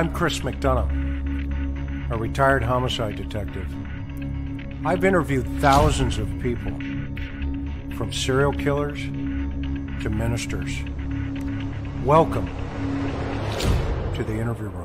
I'm Chris McDonough, a retired homicide detective. I've interviewed thousands of people, from serial killers to ministers. Welcome to the interview room.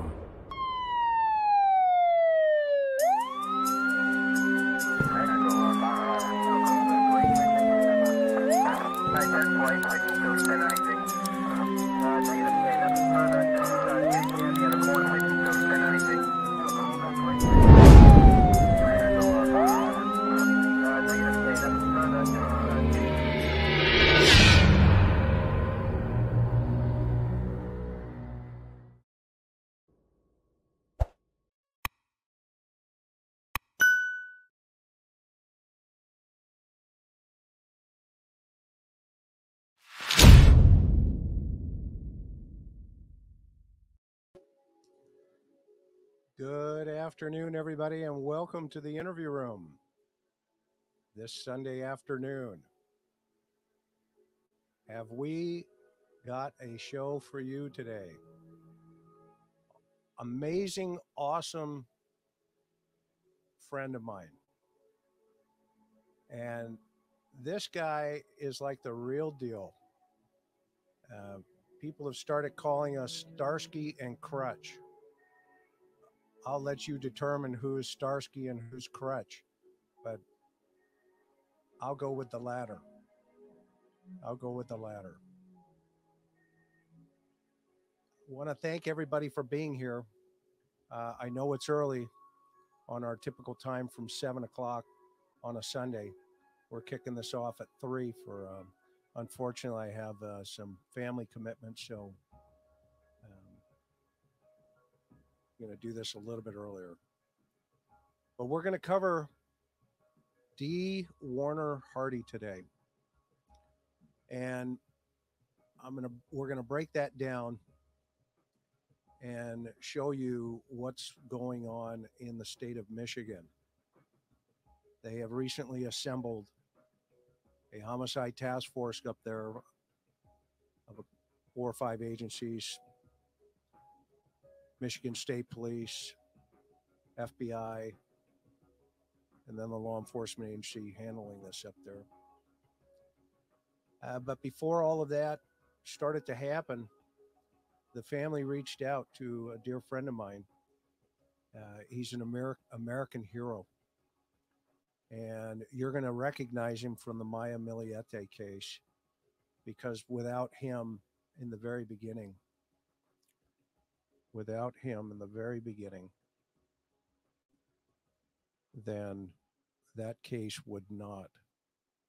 Afternoon, everybody, and welcome to the interview room this Sunday afternoon. Have we got a show for you today? Amazing, awesome friend of mine. And this guy is like the real deal. Uh, people have started calling us Starsky and Crutch. I'll let you determine who's Starsky and who's Crutch, but I'll go with the latter. I'll go with the latter. I Want to thank everybody for being here. Uh, I know it's early on our typical time from seven o'clock on a Sunday. We're kicking this off at three for. Um, unfortunately, I have uh, some family commitments, so to do this a little bit earlier. But we're going to cover Dee Warner Hardy today. And I'm to we're to break that down and show you what's going on in the state of Michigan. They have recently assembled a homicide task force up there of four or five agencies Michigan State Police, FBI, and then the law enforcement agency handling this up there. Uh, but before all of that started to happen, the family reached out to a dear friend of mine. Uh, he's an Amer- American hero. And you're going to recognize him from the Maya Millete case because without him in the very beginning, without him in the very beginning, then that case would not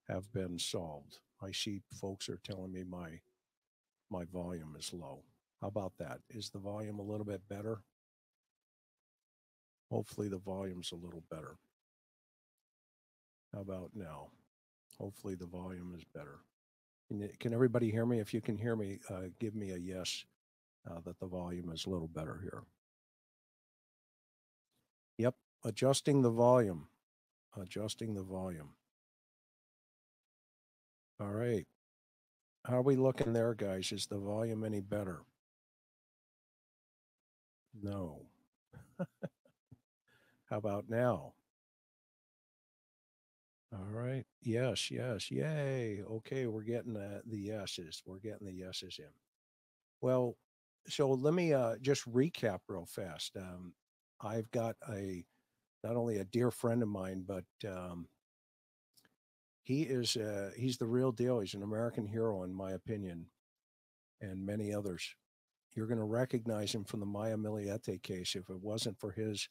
have been solved. I see folks are telling me my my volume is low. How about that? Is the volume a little bit better? Hopefully the volume's a little better. How about now? Hopefully the volume is better. Can, can everybody hear me? If you can hear me, uh, give me a yes uh, that the volume is a little better here. Yep, adjusting the volume, adjusting the volume. All right. How are we looking there, guys? Is the volume any better? No. How about now? All right. Yes, yes. Yay. Okay, we're getting the, the yeses. We're getting the yeses in. Well, so let me uh, just recap real fast. Um, I've got a not only a dear friend of mine, but um, he is uh, he's the real deal. He's an American hero, in my opinion, and many others. You're going to recognize him from the Maya Millete case. If it wasn't for his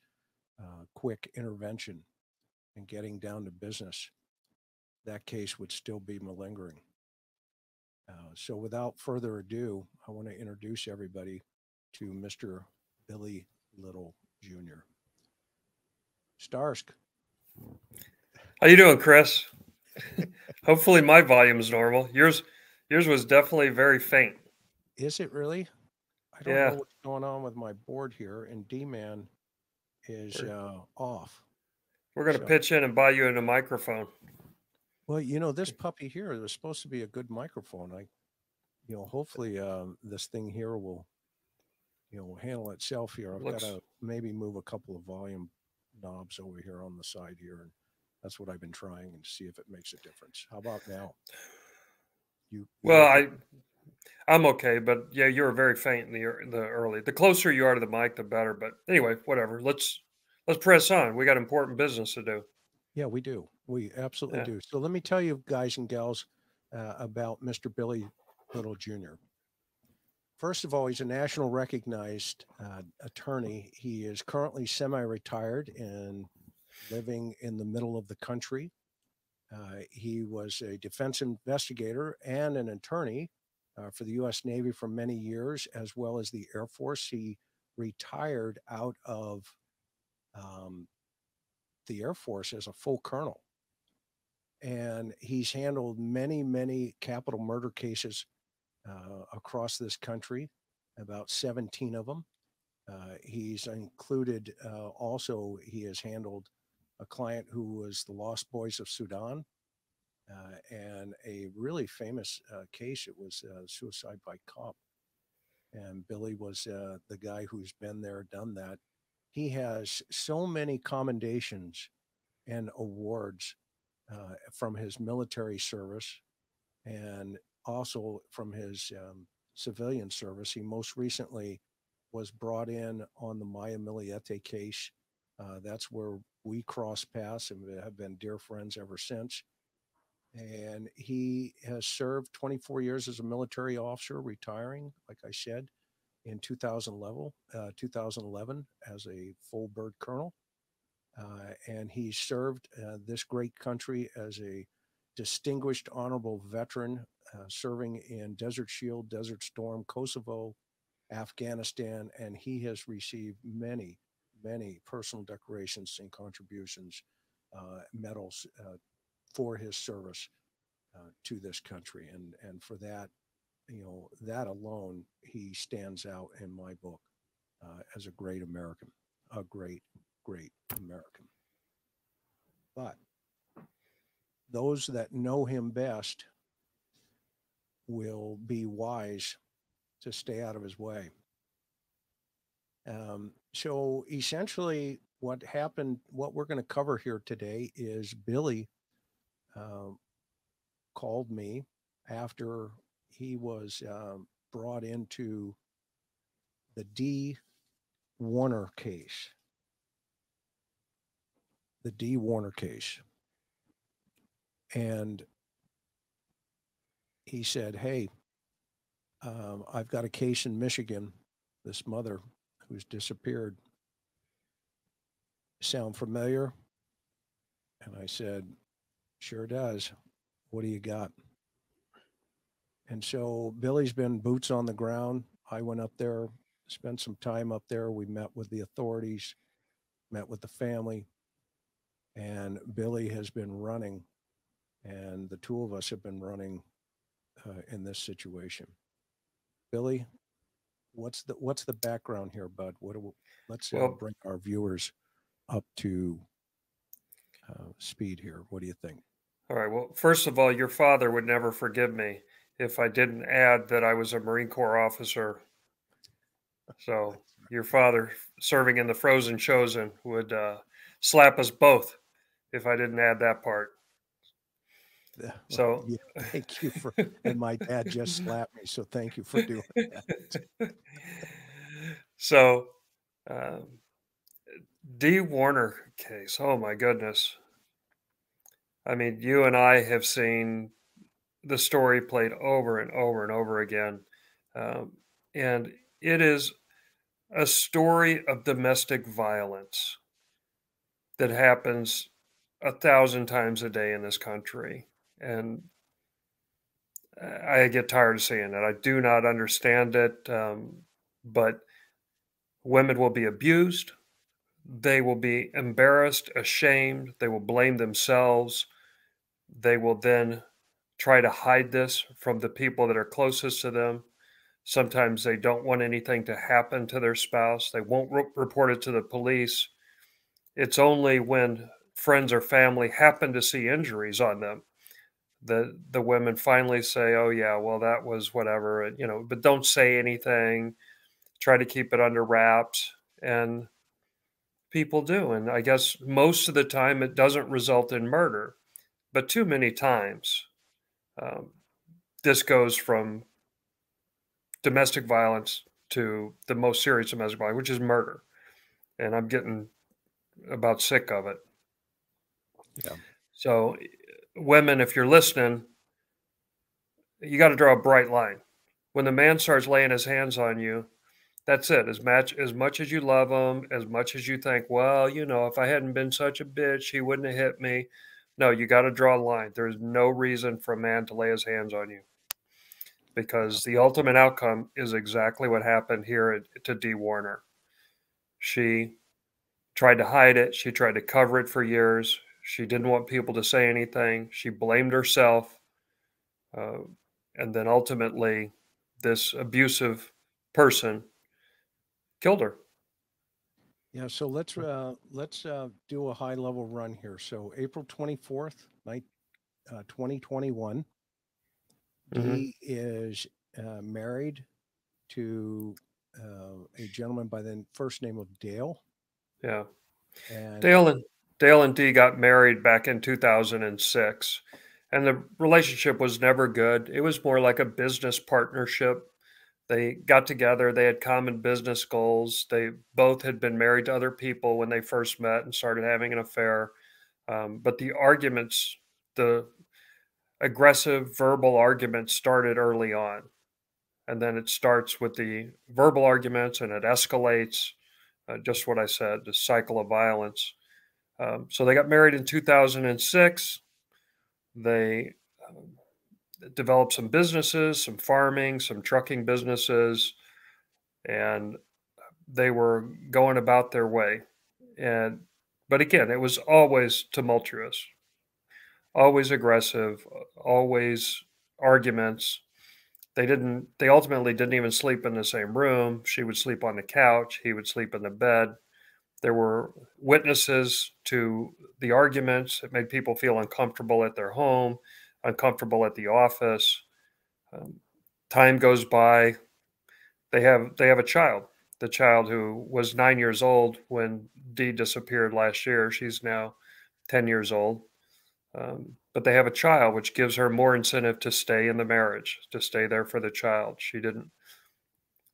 uh, quick intervention and getting down to business, that case would still be malingering. Uh, so, without further ado, I want to introduce everybody to Mr. Billy Little Jr. Starsk. How you doing, Chris? Hopefully, my volume is normal. Yours, yours was definitely very faint. Is it really? I don't yeah. know what's going on with my board here, and D Man is uh, off. We're going to so. pitch in and buy you a new microphone. Well, you know, this puppy here was supposed to be a good microphone. I, you know, hopefully uh, this thing here will you know handle itself here. I've got to maybe move a couple of volume knobs over here on the side here, and that's what I've been trying and see if it makes a difference. How about now? You Well? I I'm okay, but yeah, you were very faint in the ear- the early. The closer you are to the mic, the better. But anyway, whatever. Let's let's press on. We got important business to do. Yeah, we do. We absolutely Yeah. do. So let me tell you, guys and gals, uh, about Mr. Billy Little Jr. First of all, he's a national recognized uh, attorney. He is currently semi retired and living in the middle of the country. Uh, he was a defense investigator and an attorney uh, for the U.S. Navy for many years, as well as the Air Force. He retired out of um, the Air Force as a full colonel. And he's handled many, many capital murder cases uh, across this country, about 17 of them. Uh, he's included uh, also, he has handled a client who was the Lost Boys of Sudan uh, and a really famous uh, case. It was uh, suicide by cop. And Billy was the guy who's been there, done that. He has so many commendations and awards uh, from his military service and also from his um, civilian service. He most recently was brought in on the Maya Millete case. Uh, that's where we crossed paths and have been dear friends ever since. And he has served 24 years as a military officer, retiring, like I said, in 2011, uh, 2011 as a full bird colonel. Uh, and he served uh, this great country as a distinguished honorable veteran uh, serving in Desert Shield, Desert Storm, Kosovo, Afghanistan, and he has received many, many personal decorations and contributions, uh, medals uh, for his service uh, to this country. And, and for that, you know, that alone, he stands out in my book as a great American, a great, great American. But those that know him best will be wise to stay out of his way. Um, so essentially, what happened, what we're going to cover here today is Billy uh, called me after he was um, brought into the Dee Warner case. The Dee Warner case. And he said, Hey, um, I've got a case in Michigan. This mother who's disappeared. Sound familiar? And I said, Sure does. What do you got? And so Billy's been boots on the ground. I went up there, spent some time up there. We met with the authorities, met with the family, and Billy has been running, and the two of us have been running uh, in this situation. Billy, what's the what's the background here, Bud? What do we, let's uh, Well- bring our viewers up to uh, speed here. What do you think? All right. Well, first of all, your father would never forgive me if I didn't add that I was a Marine Corps officer. So your father, serving in the Frozen Chosen, would uh, slap us both if I didn't add that part. Well, So- yeah, thank you for, and my dad just slapped me, so thank you for doing that. so, um, Dee Warner case. Oh my goodness. I mean, you and I have seen the story played over and over and over again. Um, and it is a story of domestic violence that happens a thousand times a day in this country. And I get tired of seeing it. I do not understand it. Um, but women will be abused. They will be embarrassed, ashamed. They will blame themselves. They will then try to hide this from the people that are closest to them. Sometimes they don't want anything to happen to their spouse. They won't re- report it to the police. It's only when friends or family happen to see injuries on them that the women finally say, "Oh yeah, well that was whatever," you know, but don't say anything. try to keep it under wraps, and people do. And I guess most of the time it doesn't result in murder, but too many times um, this goes from domestic violence to the most serious domestic violence, which is murder. And I'm getting about sick of it. Yeah. So, women, if you're listening, you got to draw a bright line. When the man starts laying his hands on you, that's it. As much as much as you love him, as much as you think, well, you know, if I hadn't been such a bitch, he wouldn't have hit me. No, you got to draw a line. There's no reason for a man to lay his hands on you because the ultimate outcome is exactly what happened here to Dee Warner. She tried to hide it. She tried to cover it for years. She didn't want people to say anything. She blamed herself. Uh, and then ultimately, this abusive person killed her. Yeah, so let's uh, let's uh, do a high level run here. So April twenty fourth, night, uh, twenty twenty one. Mm-hmm. He is uh, married to uh, a gentleman by the first name of Dale. Yeah, and Dale and Dale and Dee got married back in two thousand and six, and the relationship was never good. It was more like a business partnership. They got together they had common business goals they both had been married to other people when they first met and started having an affair. Um, but the arguments the aggressive verbal arguments started early on and then it starts with the verbal arguments and it escalates. Uh, just what i said the cycle of violence um, so they got married in 2006 they um, developed some businesses, some farming, some trucking businesses, and they were going about their way. And but again, it was always tumultuous, always aggressive, always arguments. They didn't they ultimately didn't even sleep in the same room. She would sleep on the couch, he would sleep in the bed. There were witnesses to the arguments. It made people feel uncomfortable at their home uncomfortable at the office. Um, time goes by. They have they have a child. The child who was nine years old when Dee disappeared last year. She's now ten years old. Um, but they have a child, which gives her more incentive to stay in the marriage, to stay there for the child. She didn't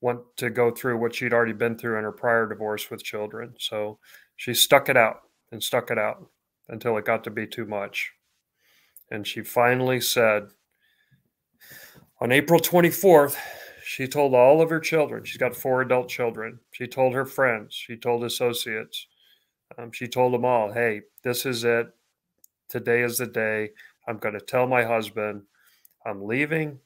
want to go through what she'd already been through in her prior divorce with children. So she stuck it out and stuck it out until it got to be too much. And she finally said, on April 24th, she told all of her children, she's got four adult children, she told her friends, she told associates, um, she told them all, hey, this is it. Today is the day. I'm going to tell my husband I'm leaving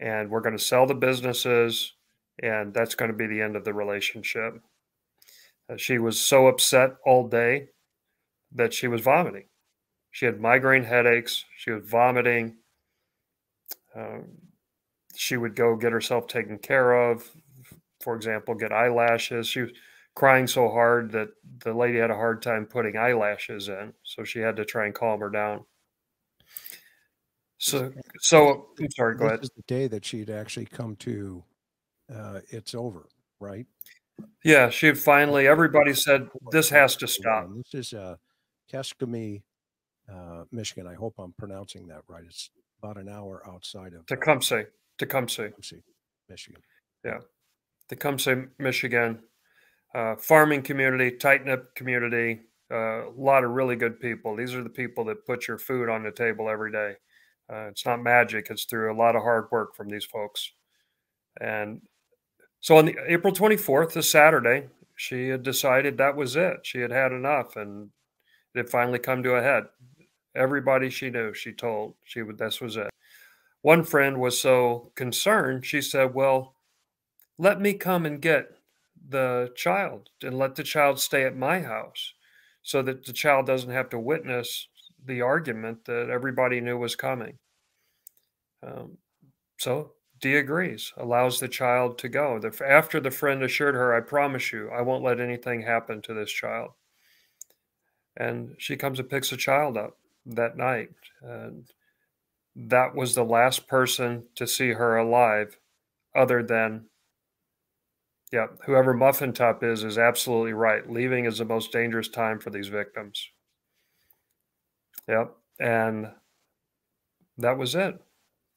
and we're going to sell the businesses and that's going to be the end of the relationship. Uh, she was so upset all day that she was vomiting. She had migraine headaches. She was vomiting. Um, she would go get herself taken care of. For example, get eyelashes. She was crying so hard that the lady had a hard time putting eyelashes in, so she had to try and calm her down. So, so I'm sorry. Go this ahead. Is the day that she'd actually come to, uh, it's over, right? Yeah, she finally. Everybody said this has to stop. This is uh, uh, Michigan. I hope I'm pronouncing that right. It's about an hour outside of Tecumseh, Tecumseh, Tecumseh Michigan. Yeah, Tecumseh, Michigan. Uh, farming community, tight knit community. Uh, a lot of really good people. These are the people that put your food on the table every day. Uh, it's not magic; it's through a lot of hard work from these folks. And so on the April 24th, this Saturday, she had decided that was it. She had had enough, and it had finally come to a head. Everybody she knew, she told she would. This was it. One friend was so concerned, she said, "Well, let me come and get the child and let the child stay at my house, so that the child doesn't have to witness the argument that everybody knew was coming." Um, so Dee agrees, allows the child to go. The, after the friend assured her, I promise you, I won't let anything happen to this child. And she comes and picks the child up that night. And that was the last person to see her alive, other than, Yeah, whoever Muffin Top is is absolutely right. Leaving is the most dangerous time for these victims. Yep, and that was it.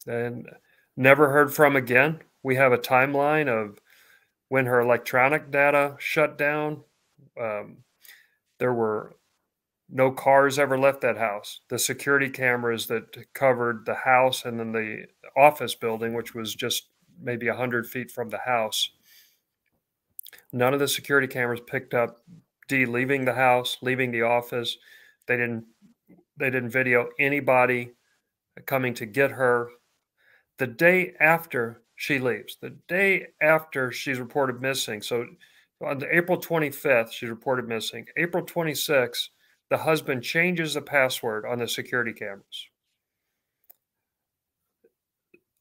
And never heard from again. We have a timeline of when her electronic data shut down. Um, there were no cars ever left that house. The security cameras that covered the house and then the office building, which was just maybe 100 feet from the house, none of the security cameras picked up Dee leaving the house, leaving the office. They didn't they didn't video anybody coming to get her. The day after she leaves, the day after she's reported missing. So on the April 25th, she's reported missing. April 26th, the husband changes the password on the security cameras.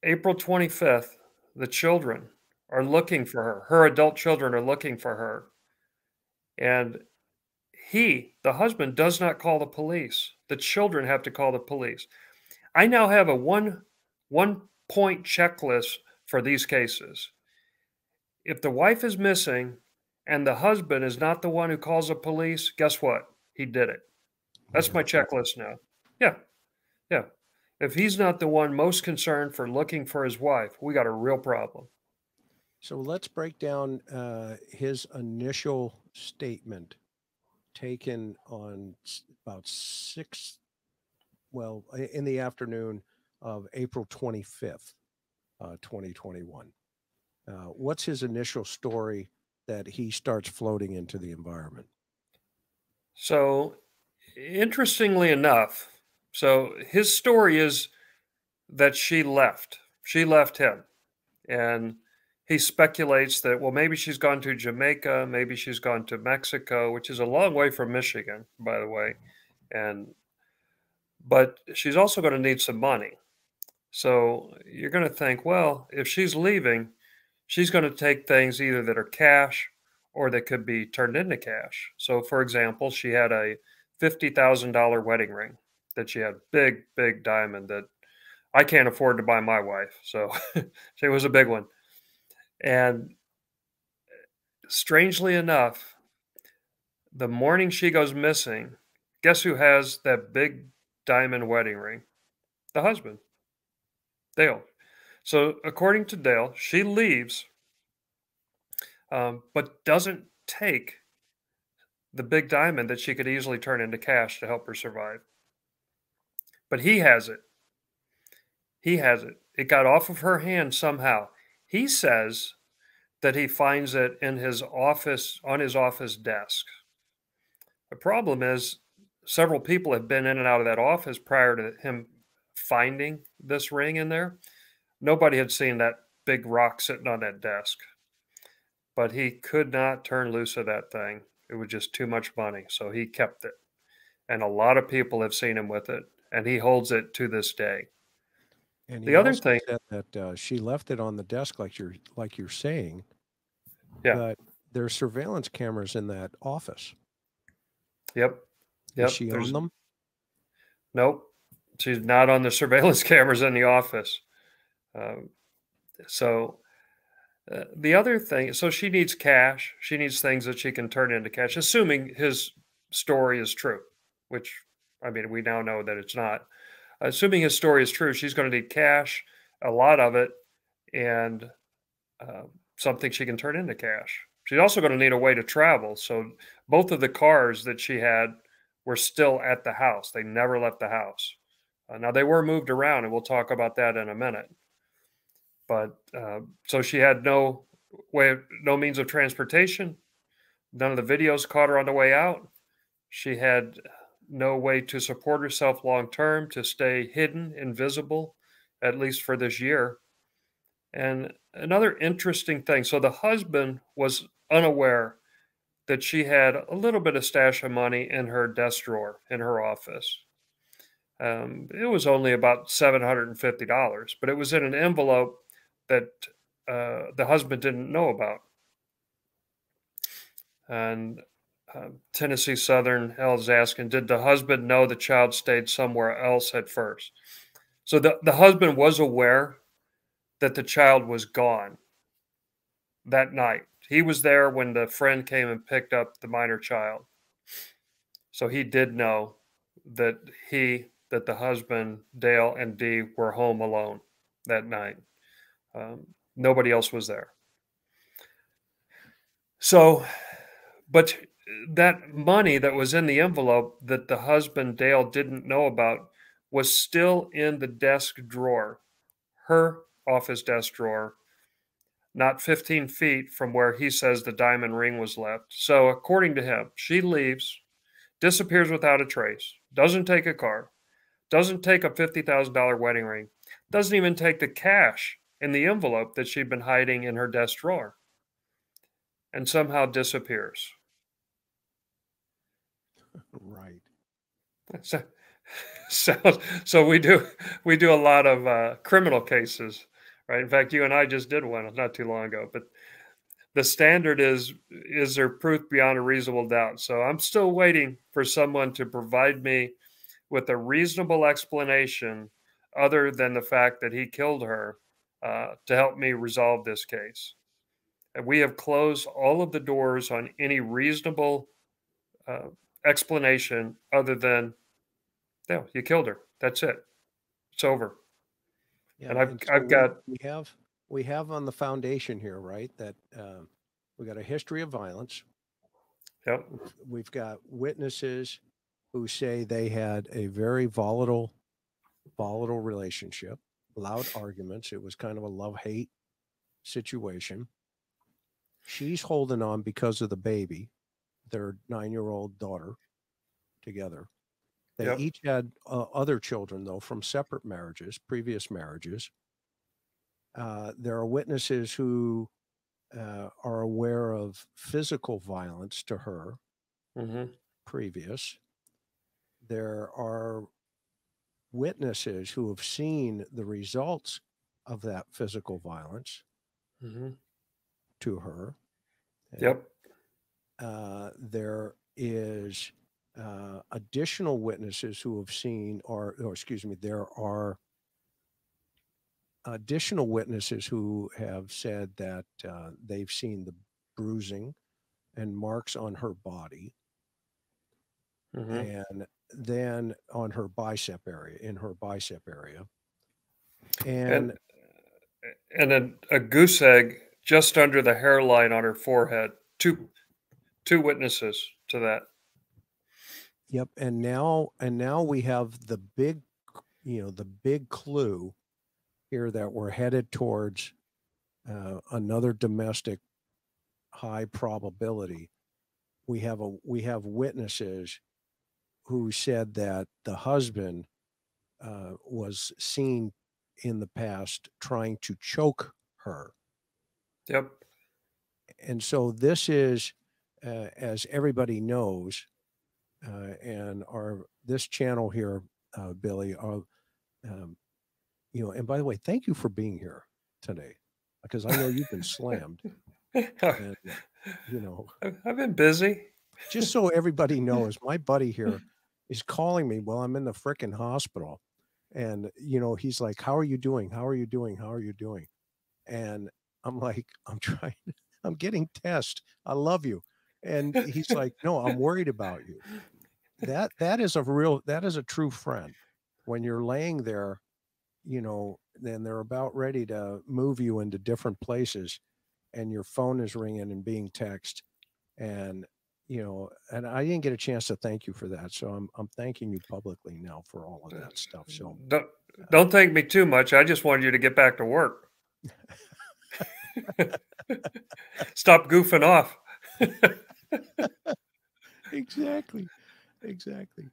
April 25th, the children are looking for her. Her adult children are looking for her. And he, the husband, does not call the police. The children have to call the police. I now have a one one point checklist for these cases. If the wife is missing and the husband is not the one who calls the police, guess what? He did it. That's my checklist now. Yeah. Yeah. If he's not the one most concerned for looking for his wife, we got a real problem. So let's break down uh, his initial statement taken on about six, well, in the afternoon of April 25th, uh, 2021. Uh, what's his initial story that he starts floating into the environment? So, interestingly enough, so his story is that she left. She left him. And he speculates that, well, maybe she's gone to Jamaica, maybe she's gone to Mexico, which is a long way from Michigan, by the way. And but she's also going to need some money. So you're going to think, well, if she's leaving, she's going to take things either that are cash or that could be turned into cash. So, for example, she had a $50,000 wedding ring that she had, big, big diamond that I can't afford to buy my wife. So it was a big one. And strangely enough, the morning she goes missing, guess who has that big diamond wedding ring? The husband, Dale. So, according to Dale, she leaves, um, but doesn't take the big diamond that she could easily turn into cash to help her survive. But he has it. He has it. It got off of her hand somehow. He says that he finds it in his office, on his office desk. The problem is, several people have been in and out of that office prior to him finding this ring in there. Nobody had seen that big rock sitting on that desk, but he could not turn loose of that thing. It was just too much money. So he kept it. And a lot of people have seen him with it, and he holds it to this day. And the other thing that uh, she left it on the desk, like you're like you're saying. Yeah. But there's surveillance cameras in that office. Yep. Yep. Is she there's, on them? Nope. She's not on the surveillance cameras in the office. Um, so uh, the other thing, so she needs cash. She needs things that she can turn into cash, assuming his story is true, which I mean, we now know that it's not assuming his story is true, she's going to need cash, a lot of it, and uh, something she can turn into cash. She's also going to need a way to travel. So both of the cars that she had were still at the house. They never left the house. Uh, now they were moved around, and we'll talk about that in a minute. But uh, so she had no way, no means of transportation. None of the videos caught her on the way out. She had no way to support herself long term, to stay hidden, invisible, at least for this year. And another interesting thing so the husband was unaware that she had a little bit of stash of money in her desk drawer in her office. Um, it was only about $750, but it was in an envelope that uh, the husband didn't know about. And uh, Tennessee Southern is asking, did the husband know the child stayed somewhere else at first? So the, the husband was aware that the child was gone that night. he was there when the friend came and picked up the minor child. So he did know that he, that the husband, Dale, and Dee were home alone that night. Um, nobody else was there. So, but that money that was in the envelope that the husband, Dale, didn't know about was still in the desk drawer, her office desk drawer, not 15 feet from where he says the diamond ring was left. So, according to him, she leaves, disappears without a trace, doesn't take a car, doesn't take a $50,000 wedding ring, doesn't even take the cash in the envelope that she'd been hiding in her desk drawer, and somehow disappears. Right. So, so, so we do we do a lot of uh, criminal cases, right? In fact, you and I just did one not too long ago. But the standard is is there proof beyond a reasonable doubt? So I'm still waiting for someone to provide me with a reasonable explanation other than the fact that he killed her uh, to help me resolve this case. And we have closed all of the doors on any reasonable uh, explanation other than, no, you killed her. That's it. It's over. Yeah, and I've and so I've got we have we have on the foundation here, right? That uh, we got a history of violence. yep We've got witnesses who say they had a very volatile, volatile relationship, loud arguments. It was kind of a love hate situation. She's holding on because of the baby, their nine year old daughter, together. They Yep. each had uh, other children, though, from separate marriages, previous marriages. Uh, there are witnesses who uh, are aware of physical violence to her hmm previous. There are witnesses who have seen the results of that physical violence hmm to her. Yep. Uh, there is uh, additional witnesses who have seen, or, or excuse me, there are additional witnesses who have said that uh, they've seen the bruising and marks on her body hmm and then on her bicep area, in her bicep area. And And and then a goose egg just under the hairline on her forehead. Two two witnesses to that. Yep, and now and now we have the big, you know, the big clue here that we're headed towards uh, another domestic high probability. We have a we have witnesses who said that the husband uh, was seen in the past trying to choke her, Yep. and so this is, uh, as everybody knows, uh, and our this channel here, uh, Billy, are, um, you know, and by the way, thank you for being here today, because I know you've been slammed, and you know, I've been busy. just so everybody knows, my buddy here is calling me while I'm in the frickin' hospital, and you know, he's like, "How are you doing? How are you doing? How are you doing?" And I'm like, "I'm trying. I'm getting tests. I love you." And he's like, "No, I'm worried about you." that that is a real that is a true friend when you're laying there you know then they're about ready to move you into different places and your phone is ringing and being text and you know and i didn't get a chance to thank you for that so i'm i'm thanking you publicly now for all of that stuff so Don't don't thank me too much. I just wanted you to get back to work. Stop goofing off. exactly exactly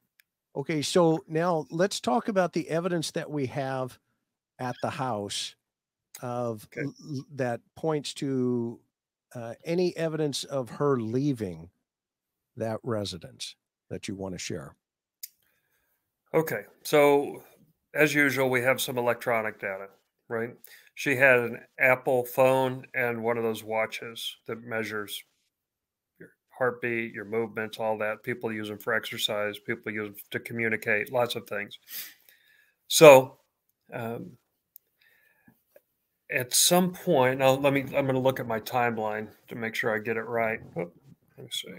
okay so now let's talk about the evidence that we have at the house of Okay. that points to uh, any evidence of her leaving that residence that you want to share Okay, so as usual, we have some electronic data, right? She had an Apple phone and one of those watches that measures your heartbeat, your movements, all that. People use them for exercise, people use them to communicate, lots of things. So, um, at some point, now let me, I'm going to look at my timeline to make sure I get it right. Oh, let me see.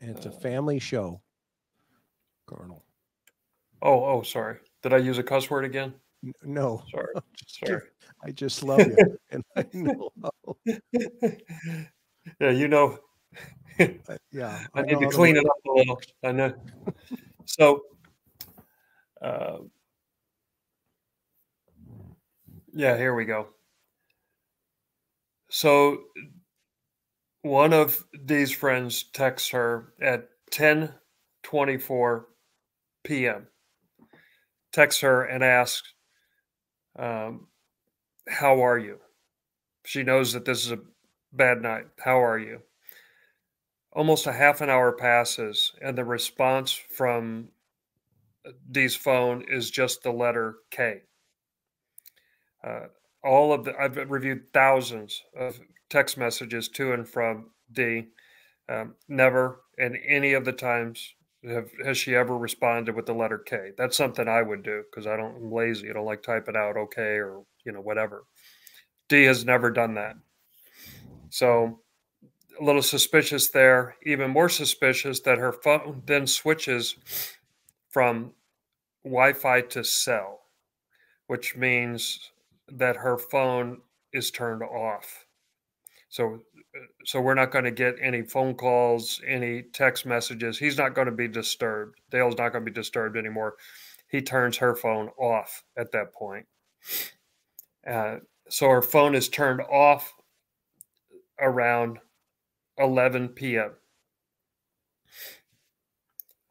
And it's a family show, Colonel. Oh, oh, sorry. Did I use a cuss word again? N- No, Sorry. Sorry. I just love you, and I know. yeah, you know, uh, Yeah, I need to clean it up a little. I know. So, uh, yeah, here we go. So, one of Dee's friends texts her at 10:24 p.m. Texts her and asks, um, "How are you?" She knows that this is a bad night. How are you? almost a half an hour passes and the response from Dee's phone is just the letter K. Uh, all of the I've reviewed thousands of text messages to and from Dee. Um, never in any of the times have, has she ever responded with the letter K. That's something I would do because I don't I'm lazy. I don't like typing out okay or you know whatever. Dee has never done that. So a little suspicious there. Even more suspicious that her phone then switches from Wi Fi to cell, which means that her phone is turned off. So, so we're not going to get any phone calls, any text messages. He's not going to be disturbed. Dale's not going to be disturbed anymore. He turns her phone off at that point. Uh, so her phone is turned off around 11 p.m.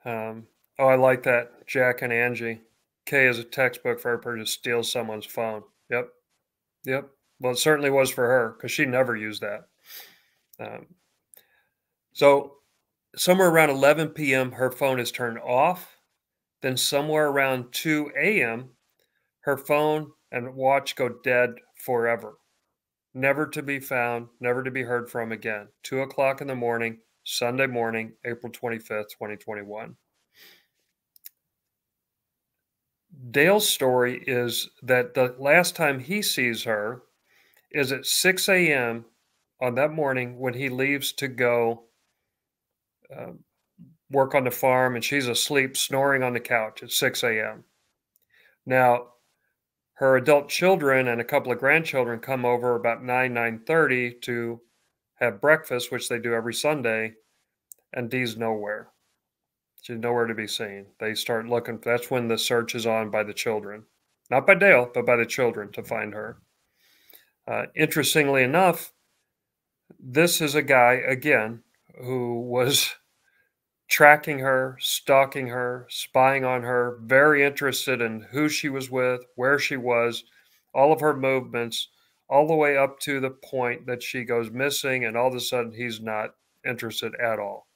Um, oh, I like that. Jack and Angie. K is a textbook for her to steal someone's phone. Yep. Yep. Well, it certainly was for her because she never used that. Um, so, somewhere around 11 p.m., her phone is turned off. Then, somewhere around 2 a.m., her phone and watch go dead forever never to be found, never to be heard from again. Two o'clock in the morning, Sunday morning, April 25th, 2021. Dale's story is that the last time he sees her is at 6 a.m. on that morning when he leaves to go uh, work on the farm and she's asleep, snoring on the couch at 6 a.m. Now, her adult children and a couple of grandchildren come over about 9 9.30 to have breakfast which they do every sunday and dee's nowhere she's nowhere to be seen they start looking that's when the search is on by the children not by dale but by the children to find her uh, interestingly enough this is a guy again who was tracking her, stalking her, spying on her, very interested in who she was with, where she was, all of her movements, all the way up to the point that she goes missing, and all of a sudden he's not interested at all.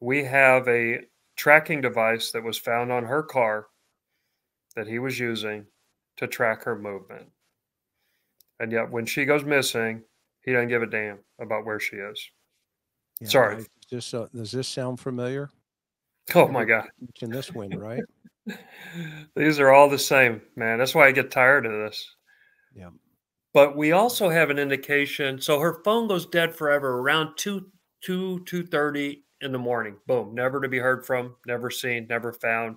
We have a tracking device that was found on her car that he was using to track her movement. And yet, when she goes missing, he doesn't give a damn about where she is. Yeah, Sorry. Does this, uh, does this sound familiar? Oh my God. In this one, right? These are all the same, man. That's why I get tired of this. Yeah. But we also have an indication. So her phone goes dead forever around two two two thirty in the morning. Boom, never to be heard from, never seen, never found.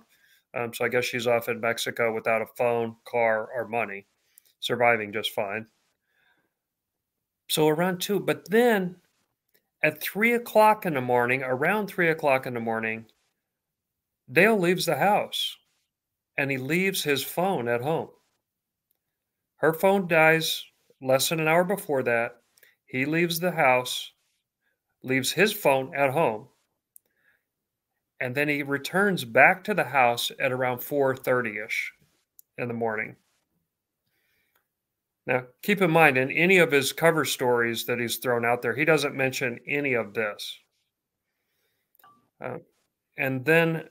Um, so I guess she's off in Mexico without a phone, car, or money, surviving just fine. So around two, but then at three o'clock in the morning, around three o'clock in the morning, Dale leaves the house and he leaves his phone at home. Her phone dies less than an hour before that. He leaves the house, leaves his phone at home, and then he returns back to the house at around 4:30ish in the morning. Now, keep in mind, in any of his cover stories that he's thrown out there, he doesn't mention any of this. Uh, and then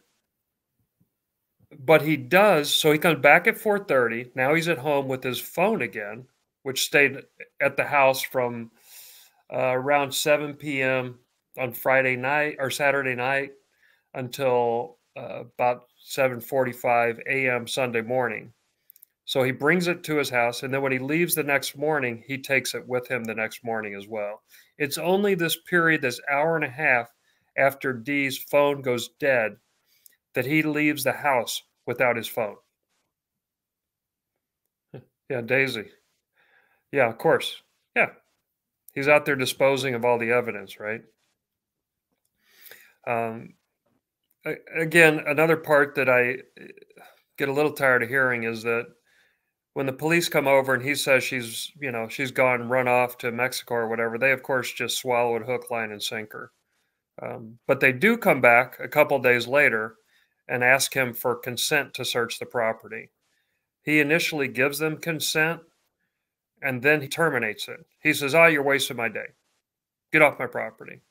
but he does so he comes back at 4.30 now he's at home with his phone again which stayed at the house from uh, around 7 p.m on friday night or saturday night until uh, about 7.45 a.m sunday morning So he brings it to his house, and then when he leaves the next morning, he takes it with him the next morning as well. It's only this period, this hour and a half after Dee's phone goes dead, that he leaves the house without his phone. Yeah, Daisy. Yeah, of course. Yeah. He's out there disposing of all the evidence, right? Um, again, another part that I eh, get a little tired of hearing is that when the police come over and he says she's, you know, she's gone, run off to Mexico or whatever, they of course just swallow it hook, line, and sinker. Um, but they do come back a couple days later and ask him for consent to search the property. He initially gives them consent and then he terminates it. He says, Oh, you're wasting my day. Get off my property.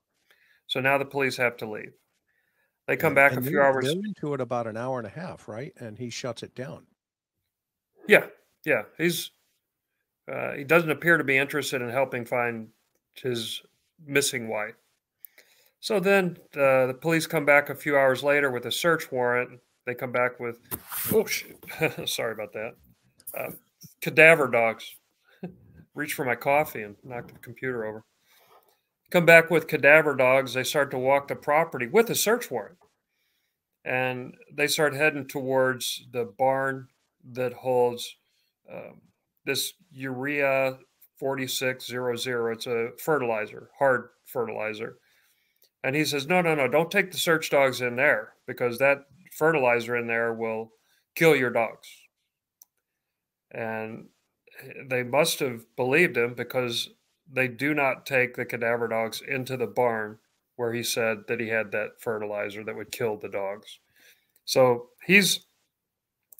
So now the police have to leave. They come back and a few hours. Into it about an hour and a half, right? And he shuts it down. Yeah, yeah, he's uh, he doesn't appear to be interested in helping find his missing wife. So then uh, the police come back a few hours later with a search warrant. They come back with, oh, sorry about that, uh, cadaver dogs. Reach for my coffee and knock the computer over. Come back with cadaver dogs. They start to walk the property with a search warrant. And they start heading towards the barn that holds um, this urea 4600. It's a fertilizer, hard fertilizer. And he says, No, no, no, don't take the search dogs in there because that fertilizer in there will kill your dogs. And they must have believed him because they do not take the cadaver dogs into the barn where he said that he had that fertilizer that would kill the dogs. So he's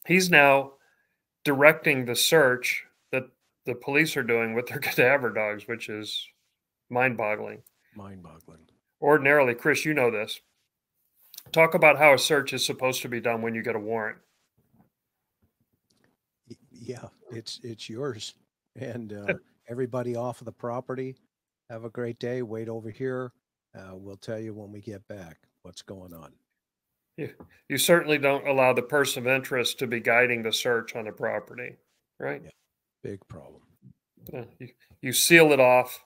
he's now directing the search that the police are doing with their cadaver dogs, which is mind-boggling. Mind-boggling. Ordinarily, Chris, you know this. Talk about how a search is supposed to be done when you get a warrant. Yeah, it's it's yours, and uh, everybody off of the property. Have a great day. Wait over here. Uh, we'll tell you when we get back what's going on. You, you certainly don't allow the person of interest to be guiding the search on the property, right? Yeah, big problem. Uh, you, you seal it off.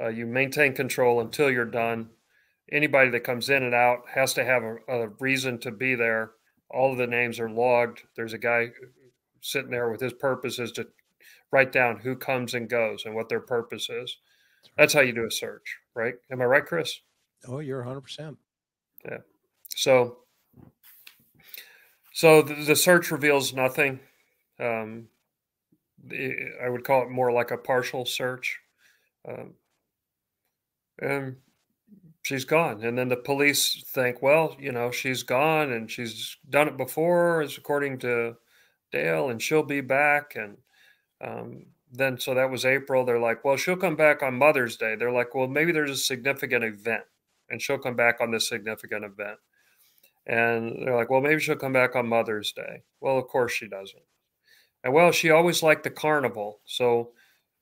Uh, you maintain control until you're done. Anybody that comes in and out has to have a, a reason to be there. All of the names are logged. There's a guy sitting there with his purpose is to write down who comes and goes and what their purpose is. That's how you do a search, right? Am I right, Chris? Oh, you're 100%. Yeah. So, so the, the search reveals nothing. Um, I would call it more like a partial search. Um, and she's gone. And then the police think, well, you know, she's gone and she's done it before, as according to Dale, and she'll be back. And um, then so that was April. They're like, well, she'll come back on Mother's Day. They're like, well, maybe there's a significant event, and she'll come back on this significant event. And they're like, well, maybe she'll come back on Mother's Day. Well, of course she doesn't. And well, she always liked the carnival. So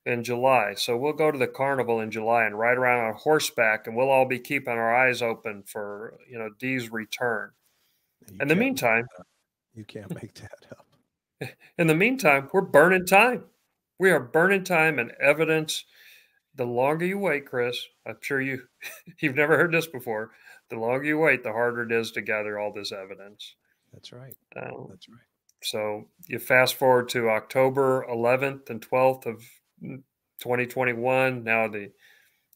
in July. So we'll go to the carnival in July and ride around on horseback and we'll all be keeping our eyes open for, you know, Dee's return. You in the meantime, you can't make that up. In the meantime, we're burning time. We are burning time and evidence. The longer you wait, Chris, I'm sure you you've never heard this before. The longer you wait, the harder it is to gather all this evidence. That's right. Um, That's right. So you fast forward to October 11th and 12th of 2021. Now the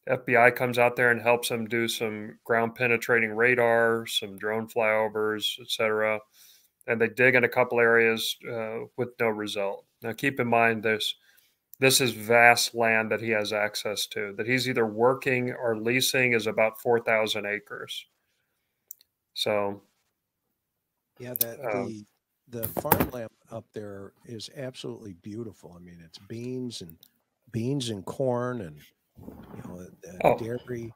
FBI comes out there and helps them do some ground penetrating radar, some drone flyovers, etc and they dig in a couple areas uh, with no result. Now, keep in mind this this is vast land that he has access to. That he's either working or leasing is about four thousand acres. So, yeah, that um, the the farmland up there is absolutely beautiful. I mean, it's beans and beans and corn and you know oh. dairy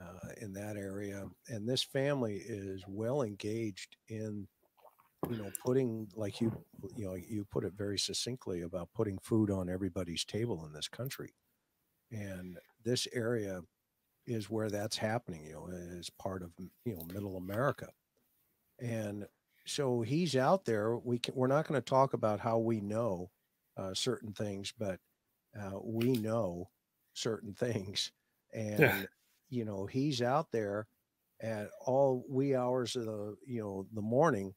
uh, in that area. And this family is well engaged in you know putting like you you know you put it very succinctly about putting food on everybody's table in this country and this area is where that's happening you know as part of you know middle america and so he's out there we can, we're not going to talk about how we know uh, certain things, but uh, we know certain things. And, Yeah. you know, he's out there at all wee hours of the, you know, the morning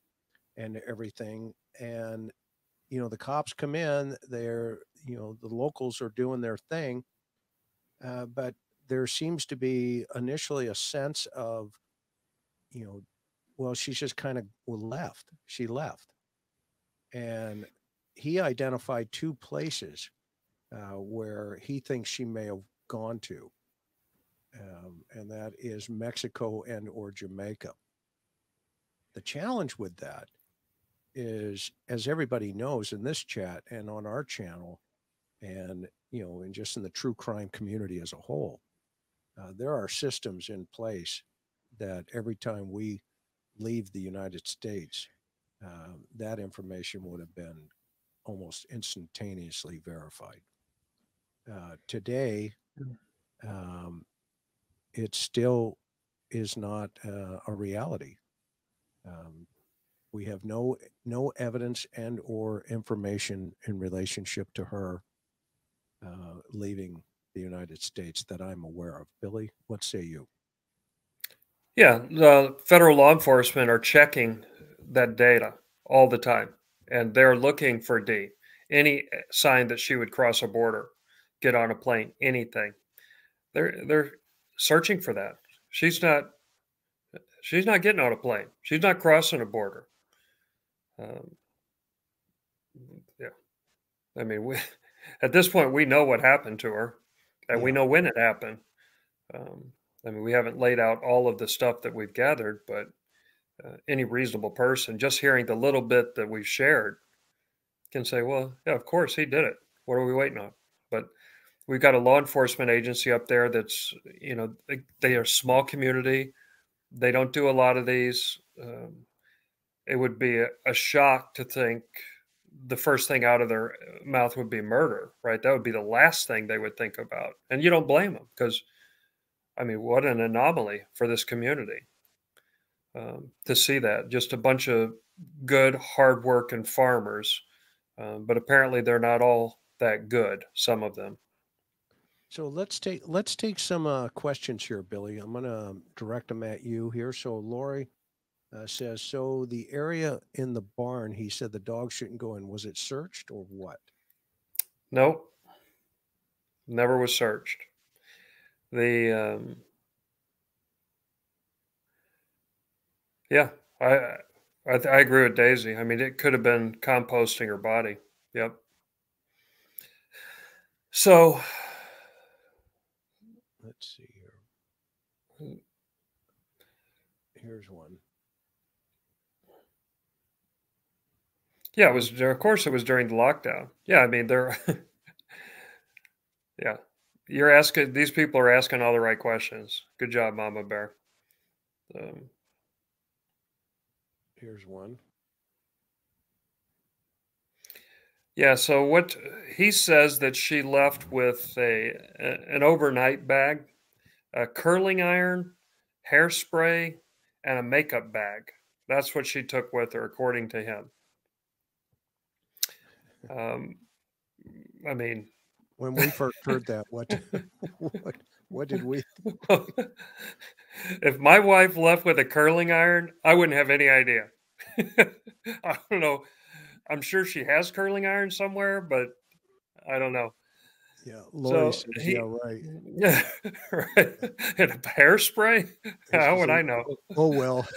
and everything. And, you know, the cops come in, they're, you know, the locals are doing their thing. Uh, but there seems to be initially a sense of, you know, well, she's just kind of left. She left. And he identified two places uh, where he thinks she may have gone to. Um, and that is Mexico and or Jamaica. The challenge with that is, as everybody knows in this chat and on our channel, and you know, and just in the true crime community as a whole, uh, there are systems in place that every time we leave the United States, uh, that information would have been almost instantaneously verified. Uh, today, Mm. um, it still is not uh, a reality. Um, we have no no evidence and or information in relationship to her uh, leaving the United States that I'm aware of. Billy, what say you? Yeah, the federal law enforcement are checking that data all the time, and they're looking for Dee. Any eh, sign that she would cross a border, get on a plane, anything. They're they're searching for that. She's not she's not getting on a plane. She's not crossing a border. Um, yeah, I mean, we at this point we know what happened to her, and we know when it happened. Um, I mean, we haven't laid out all of the stuff that we've gathered, but uh, any reasonable person, just hearing the little bit that we've shared, can say, "Well, yeah, of course he did it. What are we waiting on?" But we've got a law enforcement agency up there that's, you know, they, they are a small community. They don't do a lot of these. Um, it would be a, a shock to think the first thing out of their mouth would be murder, right? That would be the last thing they would think about. And you don't blame them because, I mean, what an anomaly for this community um, to see that. Just a bunch of good, hardworking farmers. Um, but apparently they're not all that good, some of them. So let's take let's take some uh, questions here, Billy. I'm gonna direct them at you here. So Lori uh, says, so the area in the barn, he said the dog shouldn't go in. Was it searched or what? Nope. Never was searched. The um, yeah, I I, I agree with Daisy. I mean, it could have been composting her body. Yep. So Let's see here. Here's one. Yeah, it was. Of course, it was during the lockdown. Yeah, I mean, they're yeah. You're asking. These people are asking all the right questions. Good job, Mama Bear. Um, Here's one. Yeah, so what he says that she left with a, a- an overnight bag, a curling iron, hairspray, and a makeup bag. That's what she took with her, according to him. Um, I mean, When we first heard that, what what what did we? if my wife left with a curling iron, I wouldn't have any idea. I don't know. I'm sure she has curling iron somewhere, but I don't know. Yeah, Lori So says, he- yeah, right. Yeah, right. And a hairspray? How would said, I know? Oh well.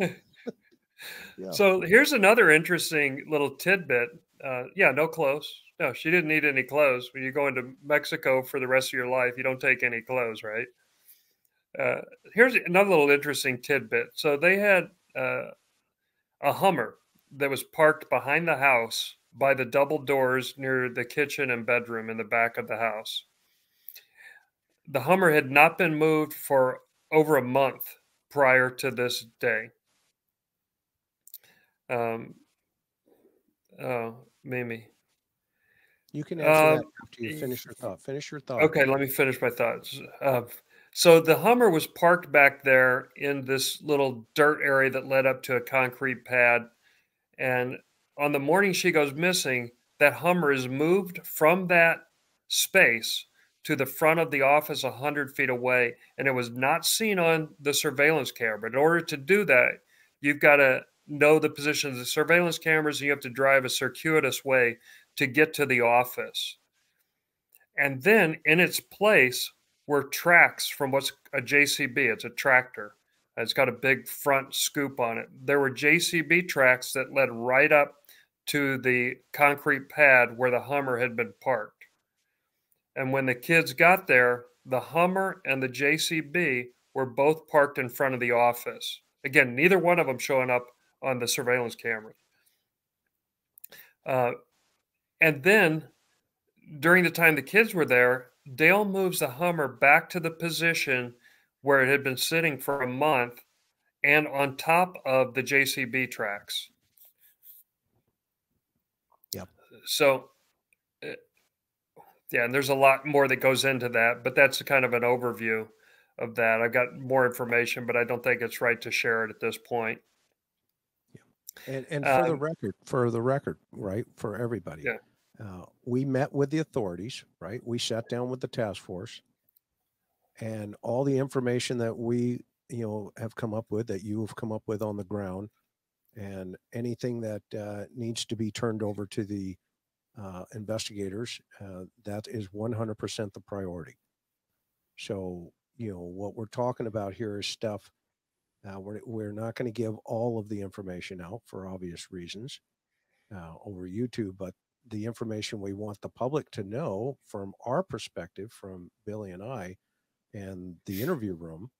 yeah. So here's another interesting little tidbit. Uh, yeah, no clothes. No, she didn't need any clothes. When you go into Mexico for the rest of your life, you don't take any clothes, right? Uh, here's another little interesting tidbit. So they had uh, a Hummer that was parked behind the house by the double doors near the kitchen and bedroom in the back of the house. The Hummer had not been moved for over a month prior to this day. Um, oh, Mimi. You can answer Um, that after you finish your thought. Finish your thought. Okay, let me finish my thoughts. Uh, so the Hummer was parked back there in this little dirt area that led up to a concrete pad. And on the morning she goes missing, that Hummer is moved from that space to the front of the office 100 feet away, and it was not seen on the surveillance camera. But In order to do that, you've got to know the position of surveillance cameras, and you have to drive a circuitous way to get to the office. And then in its place were tracks from what's a JCB, it's a tractor. It's got a big front scoop on it. There were JCB tracks that led right up to the concrete pad where the Hummer had been parked. And when the kids got there, the Hummer and the JCB were both parked in front of the office. Again, neither one of them showing up on the surveillance camera. Uh, and then during the time the kids were there, Dale moves the Hummer back to the position where it had been sitting for a month and on top of the JCB tracks. Yep. So, uh, yeah, and there's a lot more that goes into that, but that's kind of an overview of that. I've got more information, but I don't think it's right to share it at this point. And, and for um, the record, for the record, right, for everybody, yeah. Uh, we met with the authorities, right? We sat down with the task force, and all the information that we, you know, have come up with, that you have come up with on the ground, and anything that uh, needs to be turned over to the uh, investigators, uh, that is 100% the priority. So, you know, what we're talking about here is stuff. Uh, we're, we're not going to give all of the information out for obvious reasons uh, over YouTube, but the information we want the public to know from our perspective, from Billy and I, and the interview room,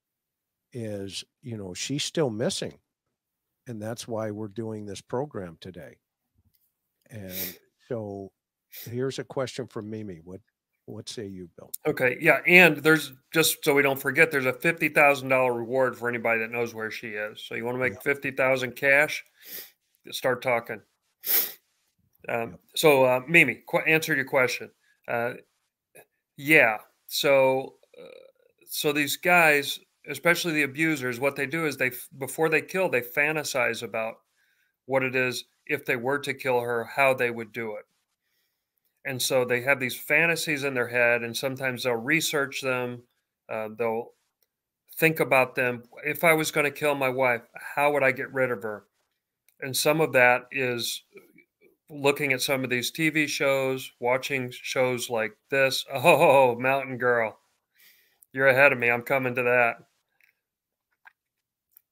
is you know she's still missing, and that's why we're doing this program today. And so, here's a question from Mimi. What what say you, Bill? Okay, yeah, and there's just so we don't forget, there's a fifty thousand dollar reward for anybody that knows where she is. So you want to make yeah. fifty thousand cash? Start talking. Um, so, uh, Mimi, qu- answer your question. Uh, yeah. So, uh, so these guys, especially the abusers, what they do is they before they kill, they fantasize about what it is if they were to kill her, how they would do it. And so they have these fantasies in their head, and sometimes they'll research them. Uh, they'll think about them. If I was going to kill my wife, how would I get rid of her? And some of that is looking at some of these TV shows, watching shows like this. Oh, Mountain Girl, you're ahead of me. I'm coming to that.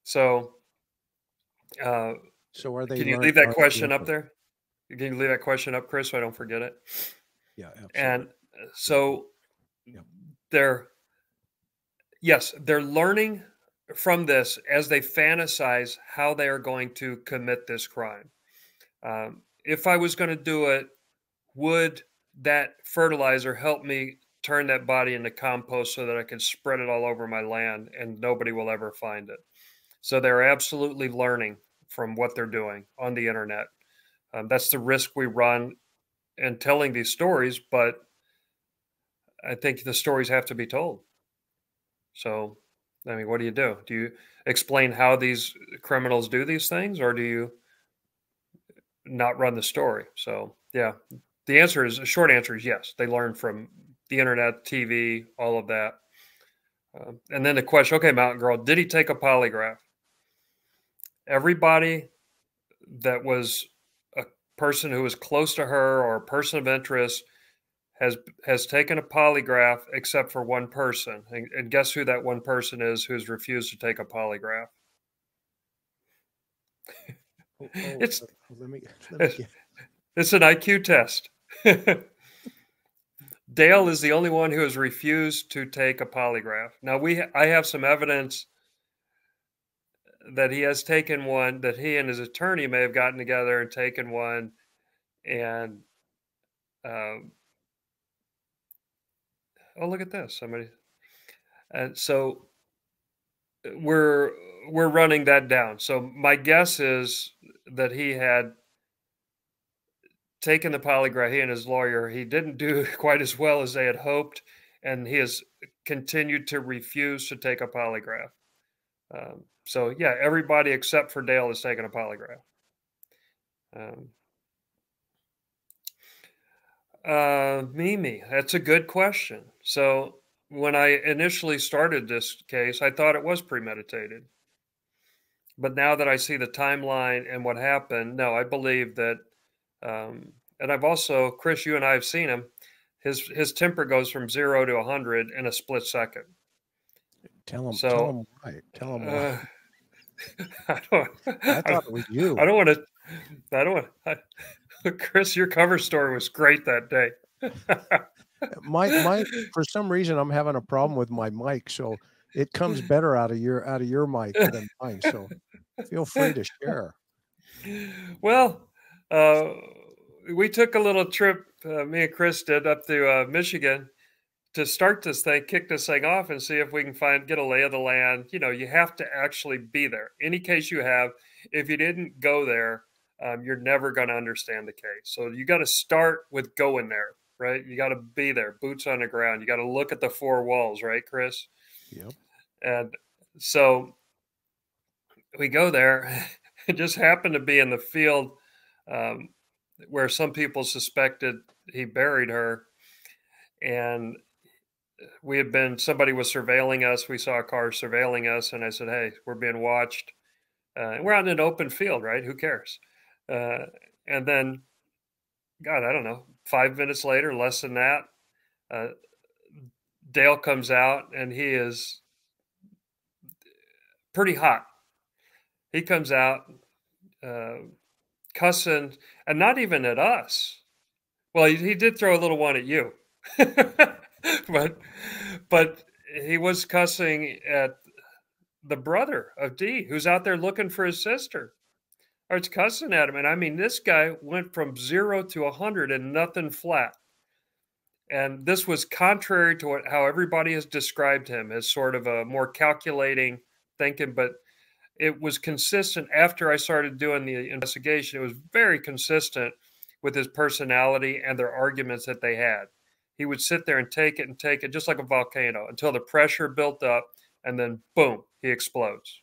So, uh, so are they? Can you leave that question up there? Can you leave that question up, Chris, so I don't forget it? Yeah, absolutely. And uh, so yeah. they're yes, they're learning from this as they fantasize how they are going to commit this crime. Um, if I was going to do it, would that fertilizer help me turn that body into compost so that I can spread it all over my land and nobody will ever find it? So they're absolutely learning from what they're doing on the internet. Um, that's the risk we run in telling these stories, but I think the stories have to be told. So, I mean, what do you do? Do you explain how these criminals do these things, or do you not run the story. So yeah, the answer is a short answer is yes. They learn from the internet, TV, all of that. Uh, and then the question, okay, Mountain Girl, did he take a polygraph? Everybody that was person who is close to her or a person of interest has has taken a polygraph except for one person. And, and guess who that one person is who's refused to take a polygraph? Oh, oh, it's uh, let me, let me it's an IQ test. Dale is the only one who has refused to take a polygraph. Now we I have some evidence that he has taken one that he and his attorney may have gotten together and taken one and um, oh look at this somebody and so we're we're running that down. So my guess is that he had taken the polygraph. He and his lawyer. He didn't do quite as well as they had hoped, and he has continued to refuse to take a polygraph. Um, so yeah, everybody except for Dale is taking a polygraph. Um, Uh, Mimi, that's a good question. So when I initially started this case, I thought it was premeditated. But now that I see the timeline and what happened, no, I believe that. Um, and I've also, Chris, you and I have seen him. His his temper goes from zero to hundred in a split second. Tell him. So, tell him why. Tell why. Uh, I don't. I thought it was you. I don't want to. I don't want. I, Chris, your cover story was great that day. my my for some reason I'm having a problem with my mic, so it comes better out of your out of your mic than mine. So feel free to share. Well, uh, we took a little trip. Uh, me and Chris did up to uh, Michigan to start this thing, kick this thing off, and see if we can find get a lay of the land. You know, you have to actually be there. Any case you have, if you didn't go there, um, you're never going to understand the case. So you got to start with going there, right? You got to be there, boots on the ground. You got to look at the four walls, right, Chris? Yep. And so we go there. It just happened to be in the field um, where some people suspected he buried her, and we had been somebody was surveilling us. We saw a car surveilling us, and I said, "Hey, we're being watched." Uh, we're out in an open field, right? Who cares? Uh, and then, God, I don't know. Five minutes later, less than that, uh, Dale comes out, and he is pretty hot. He comes out uh, cussing, and not even at us. Well, he, he did throw a little one at you. but but he was cussing at the brother of Dee, who's out there looking for his sister. It's cussing at him. And I mean, this guy went from zero to a hundred and nothing flat. And this was contrary to what how everybody has described him as sort of a more calculating thinking, but it was consistent after I started doing the investigation. It was very consistent with his personality and their arguments that they had he would sit there and take it and take it just like a volcano until the pressure built up and then boom, he explodes.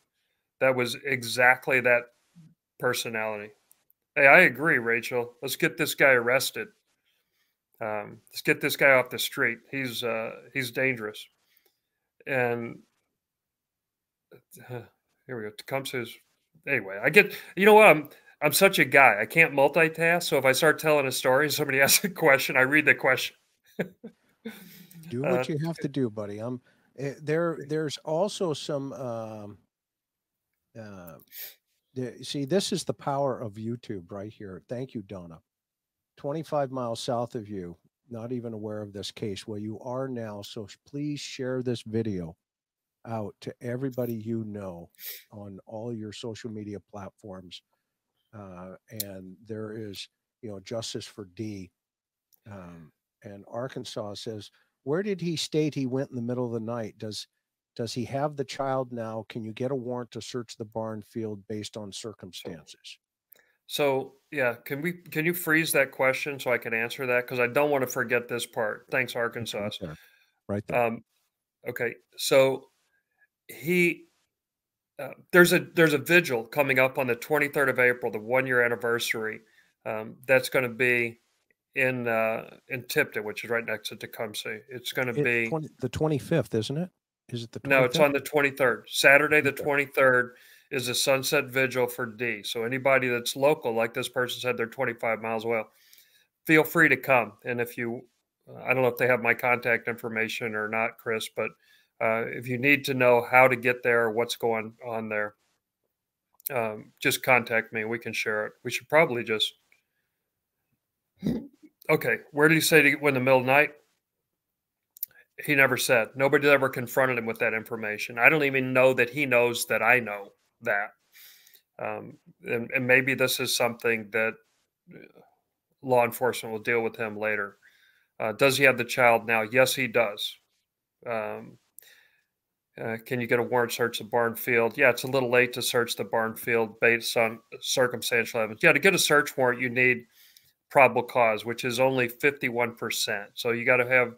That was exactly that personality. Hey, I agree, Rachel. Let's get this guy arrested. Um, let's get this guy off the street. He's uh, he's dangerous. And uh, here we go. Tecumseh's anyway. I get you know what I'm I'm such a guy. I can't multitask. So if I start telling a story and somebody asks a question, I read the question do what uh, you have to do, buddy. I'm uh, there. There's also some. Um, uh, see, this is the power of YouTube right here. Thank you, Donna. 25 miles south of you, not even aware of this case. Well, you are now. So please share this video out to everybody you know on all your social media platforms. Uh, and there is, you know, justice for Dee. Um, and Arkansas says, where did he state he went in the middle of the night? Does does he have the child now? Can you get a warrant to search the barn field based on circumstances? So yeah, can we can you freeze that question so I can answer that because I don't want to forget this part. Thanks, Arkansas. Right there. Right there. Um, okay, so he uh, there's a there's a vigil coming up on the 23rd of April, the one year anniversary. Um, that's going to be in uh, in Tipton, which is right next to Tecumseh. It's going to be 20, the 25th, isn't it? Is it the 25th? no? It's on the 23rd. Saturday, the 23rd is a sunset vigil for Dee. So anybody that's local, like this person said, they're 25 miles away. Feel free to come. And if you, I don't know if they have my contact information or not, Chris, but uh, if you need to know how to get there, what's going on there, um, just contact me. We can share it. We should probably just Okay, where did he say to in the middle of the night? He never said. Nobody ever confronted him with that information. I don't even know that he knows that I know that. Um, and, and, maybe this is something that uh, law enforcement will deal with him later. Uh, does he have the child now? Yes, he does. Um, uh, can you get a warrant search the barn field? Yeah, it's a little late to search the barn field based on circumstantial evidence. Yeah, to get a search warrant, you need probable cause, which is only 51%. So you got to have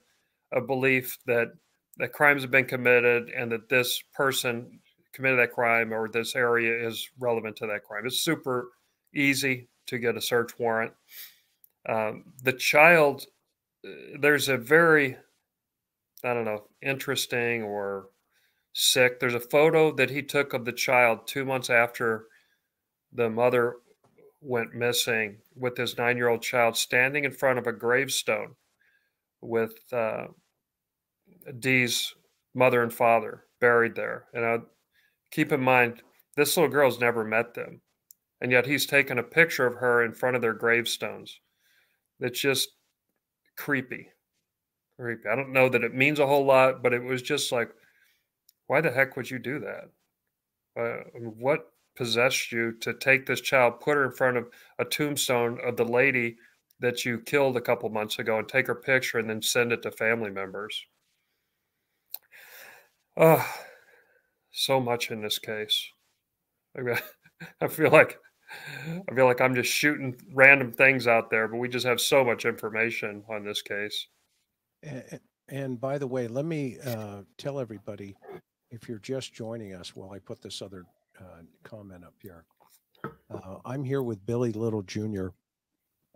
a belief that that crimes have been committed and that this person committed that crime or this area is relevant to that crime. It's super easy to get a search warrant. Um, the child there's a very, I don't know, interesting or sick. There's a photo that he took of the child two months after the mother went missing with his nine year old child standing in front of a gravestone with uh, Dee's mother and father buried there. And I, keep in mind, this little girl's never met them. And yet he's taken a picture of her in front of their gravestones. It's just creepy. Creepy. I don't know that it means a whole lot, but it was just like, why the heck would you do that? Uh, what possessed you to take this child, put her in front of a tombstone of the lady that you killed a couple months ago, and take her picture and then send it to family members? Oh, so much in this case. I feel like I feel like I'm just shooting random things out there, but we just have so much information on this case. And, and by the way, let me uh, tell everybody if you're just joining us while I put this other uh, comment up here. Uh, I'm here with Billy Little Jr.,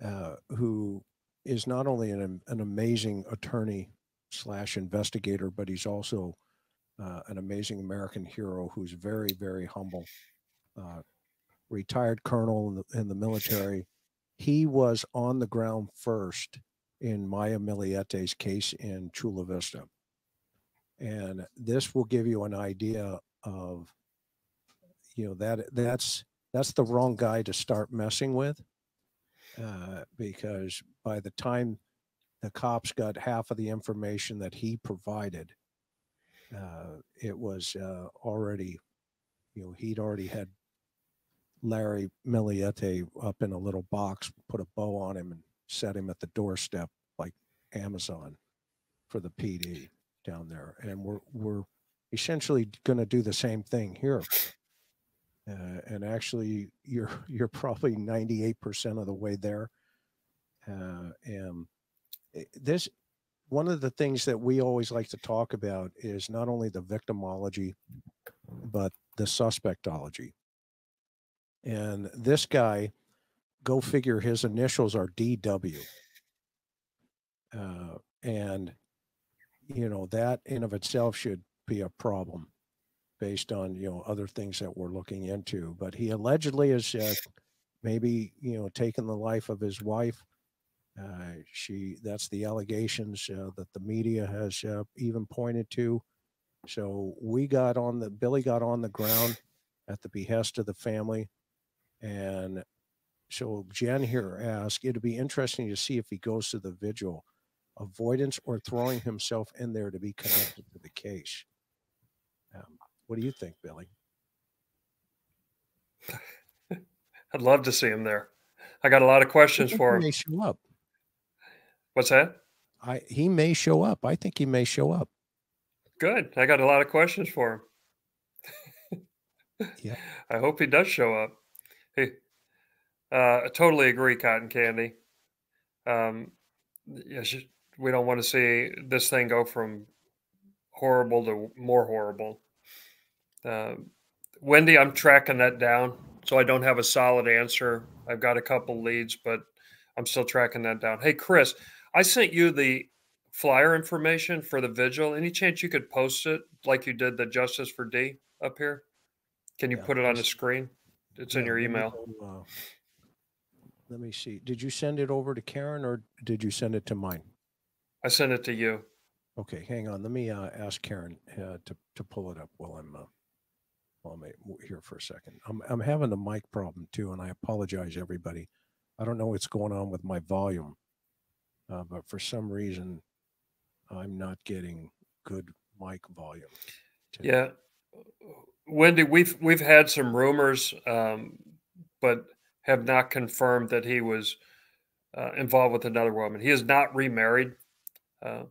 uh, who is not only an, an amazing attorney slash investigator, but he's also uh, an amazing American hero who's very, very humble. Uh, retired colonel in the, in the military. He was on the ground first in Maya Millete's case in Chula Vista. And this will give you an idea of, you know, that that's that's the wrong guy to start messing with, uh, because by the time the cops got half of the information that he provided, uh, it was uh, already, you know, he'd already had Larry Millete up in a little box, put a bow on him, and set him at the doorstep like Amazon for the PD down there. And we're we're essentially going to do the same thing here. Uh, and actually, you're you're probably 98% of the way there. Uh, and eh, this one of the things that we always like to talk about is not only the victimology, but the suspectology. And this guy, go figure, his initials are DW. Uh, and, you know, that in of itself should be a problem based on, you know, other things that we're looking into. But he allegedly has uh, maybe, you know, taken the life of his wife. Uh, she, that's the allegations uh, that the media has uh, even pointed to. So we got on the, Billy got on the ground at the behest of the family and so Jen here asked, it'd be interesting to see if he goes to the vigil, avoidance or throwing himself in there to be connected to the case. Um, what do you think, Billy? I'd love to see him there. I got a lot of questions for him. He may show up. What's that? I he may show up. I think he may show up. Good. I got a lot of questions for him. yeah. I hope he does show up. Hey, uh, I totally agree, Cotton Candy. Um, yes, we don't want to see this thing go from horrible to more horrible. Uh, Wendy, I'm tracking that down, so I don't have a solid answer. I've got a couple leads, but I'm still tracking that down. Hey, Chris, I sent you the flyer information for the vigil. Any chance you could post it like you did the Justice for Dee up here? Can you yeah, put it on the screen? It's in your email. uh, let me see. Did you send it over to Karen or did you send it to mine? I sent it to you. Okay, hang on. Let me uh, ask Karen uh, to to pull it up while I'm uh, me here for a second. I'm I'm having a mic problem too, and I apologize, everybody. I don't know what's going on with my volume, uh, but for some reason, I'm not getting good mic volume. Today. Yeah, Wendy, we've we've had some rumors, um, but have not confirmed that he was uh, involved with another woman. He is not remarried, uh,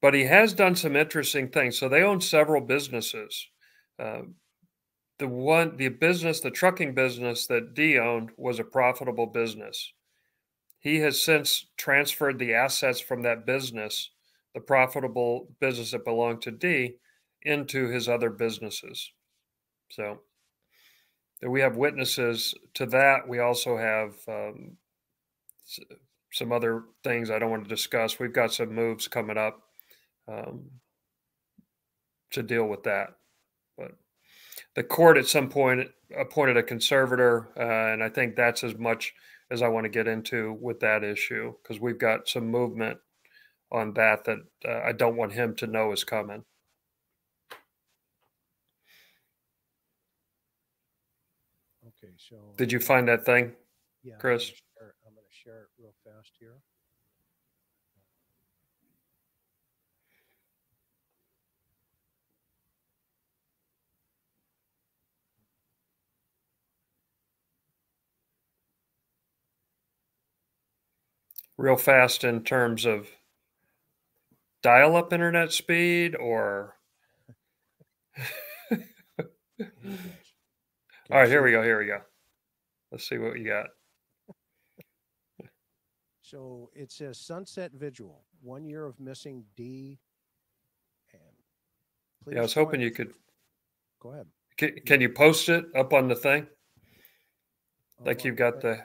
but he has done some interesting things. So they own several businesses. The one, the business, the trucking business that Dee owned was a profitable business. He has since transferred the assets from that business, the profitable business that belonged to Dee, into his other businesses. So we have witnesses to that. We also have um, some other things I don't want to discuss. We've got some moves coming up um, to deal with that. The court at some point appointed a conservator, uh, and I think that's as much as I want to get into with that issue because we've got some movement on that that uh, I don't want him to know is coming. Okay, so Did you find that thing? yeah, Chris? I'm going to share it real fast here. Real fast in terms of dial up internet speed or. Here it goes. All right, here we go. Here we go. Let's see what you got. So it says Sunset Vigil, one year of missing Dee. And Yeah, I was hoping you could. Go ahead. Can, can you post it up on the thing? Oh, Like you've got the.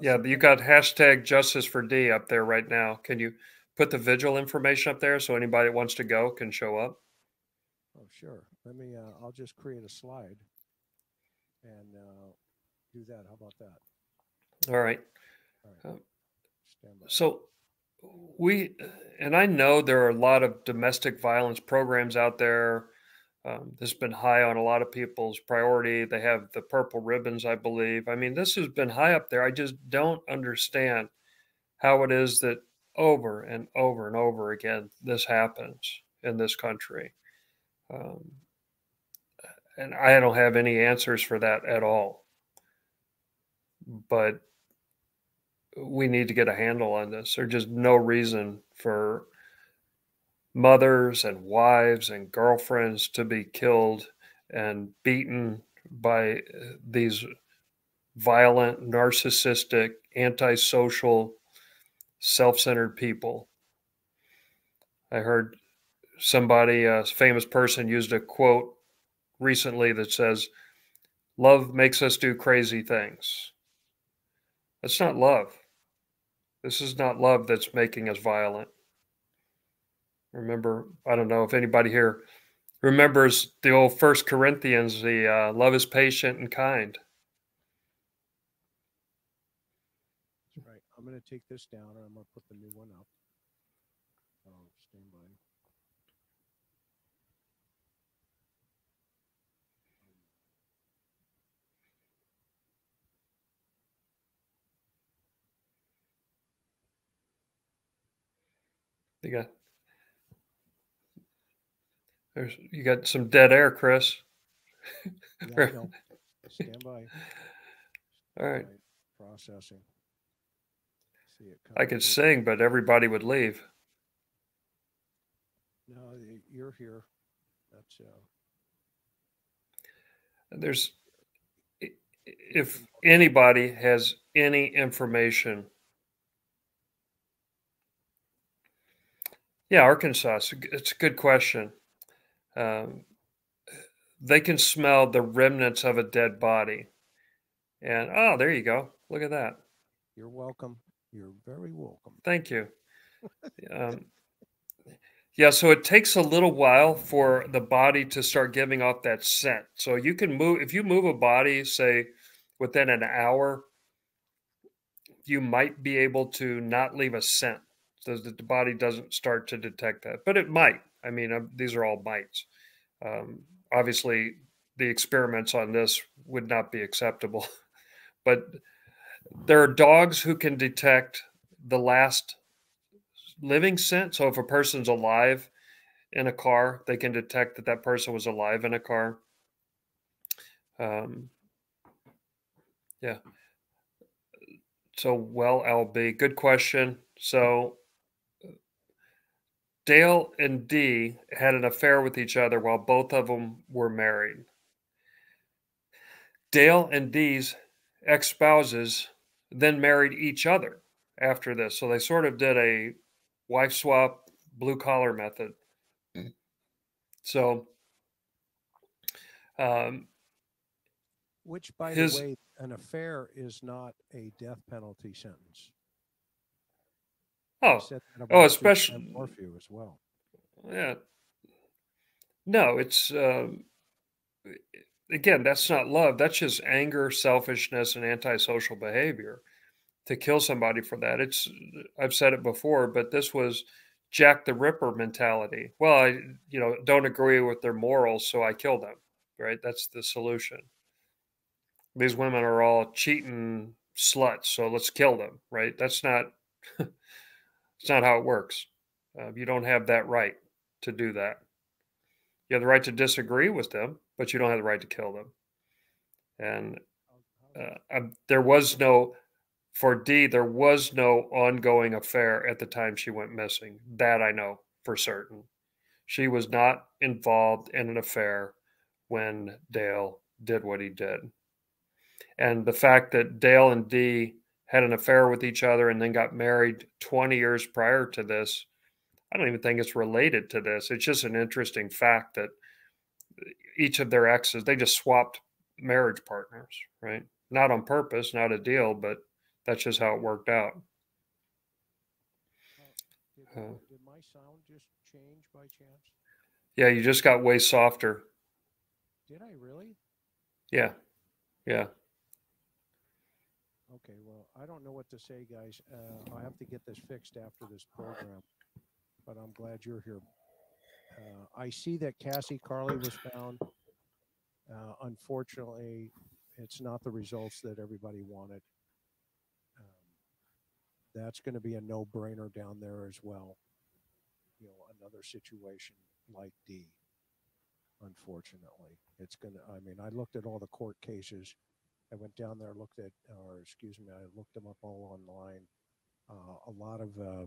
Yeah, you got hashtag justice for Dee up there right now. Can you put the vigil information up there so anybody that wants to go can show up? Oh, sure. Let me, uh, I'll just create a slide and, uh, do that. How about that? All right. All right. Um, Stand by. So we, and I know there are a lot of domestic violence programs out there. Um, this has been high on a lot of people's priority. They have the purple ribbons, I believe. I mean, this has been high up there. I just don't understand how it is that over and over and over again this happens in this country. Um, and I don't have any answers for that at all. But we need to get a handle on this. There's just no reason for mothers and wives and girlfriends to be killed and beaten by uh, these violent, narcissistic, antisocial, self centered people. I heard somebody, a famous person, used a quote recently that says, Love makes us do crazy things. That's not love. This is not love that's making us violent. Remember, I don't know if anybody here remembers the old First Corinthians, the uh, love is patient and kind. That's right. I'm going to take this down and I'm going to put the new one up. Oh, stand by. You got there's you got some dead air, Chris. Yeah, stand by. All right, Processing. See it I could sing, but everybody would leave. No, you're here. That's, uh, There's if anybody has any information Yeah, Arkansas. It's a g- it's a good question. Um, they can smell the remnants of a dead body, and oh, there you go. Look at that. you're welcome. You're very welcome. Thank you. Um, yeah, so it takes a little while for the body to start giving off that scent. So you can move if you move a body, say within an hour, you might be able to not leave a scent so that the body doesn't start to detect that. But it might. I mean, um, these are all mites. Um, obviously, the experiments on this would not be acceptable. but there are dogs who can detect the last living scent. So if a person's alive in a car, they can detect that that person was alive in a car. Um, yeah. So, well, LB, good question. So, Dale and Dee had an affair with each other while both of them were married. Dale and Dee's ex spouses then married each other after this. So they sort of did a wife swap, blue collar method. So, um, Which, by His- the way, an affair is not a death penalty sentence. Oh, oh, especially Morphew as well. Yeah. No, it's um, again, that's not love. That's just anger, selfishness, and antisocial behavior. To kill somebody for that, it's I've said it before, but this was Jack the Ripper mentality. Well, I you know don't agree with their morals, so I kill them. Right? That's the solution. These women are all cheating sluts, so let's kill them. Right? That's not. it's not how it works. Uh, you don't have that right to do that. You have the right to disagree with them, but you don't have the right to kill them. And uh, there was no, for Dee, there was no ongoing affair at the time she went missing. That I know for certain. She was not involved in an affair when Dale did what he did. And the fact that Dale and Dee had an affair with each other and then got married 20 years prior to this I don't even think it's related to this. It's just an interesting fact that each of their exes, they just swapped marriage partners, right? Not on purpose, not a deal, but that's just how it worked out. Did, uh, did my sound just change by chance? Yeah, you just got way softer. Did I really? Yeah. Yeah. I don't know what to say, guys. Uh, I have to get this fixed after this program but I'm glad you're here. Uh, I see that Cassie Carly was found. Uh, unfortunately, it's not the results that everybody wanted. Um, that's going to be a no-brainer down there as well. You know, another situation like Dee. Unfortunately, it's going to. I mean, I looked at all the court cases. I went down there, looked at, or excuse me, I looked them up all online. Uh, a lot of uh,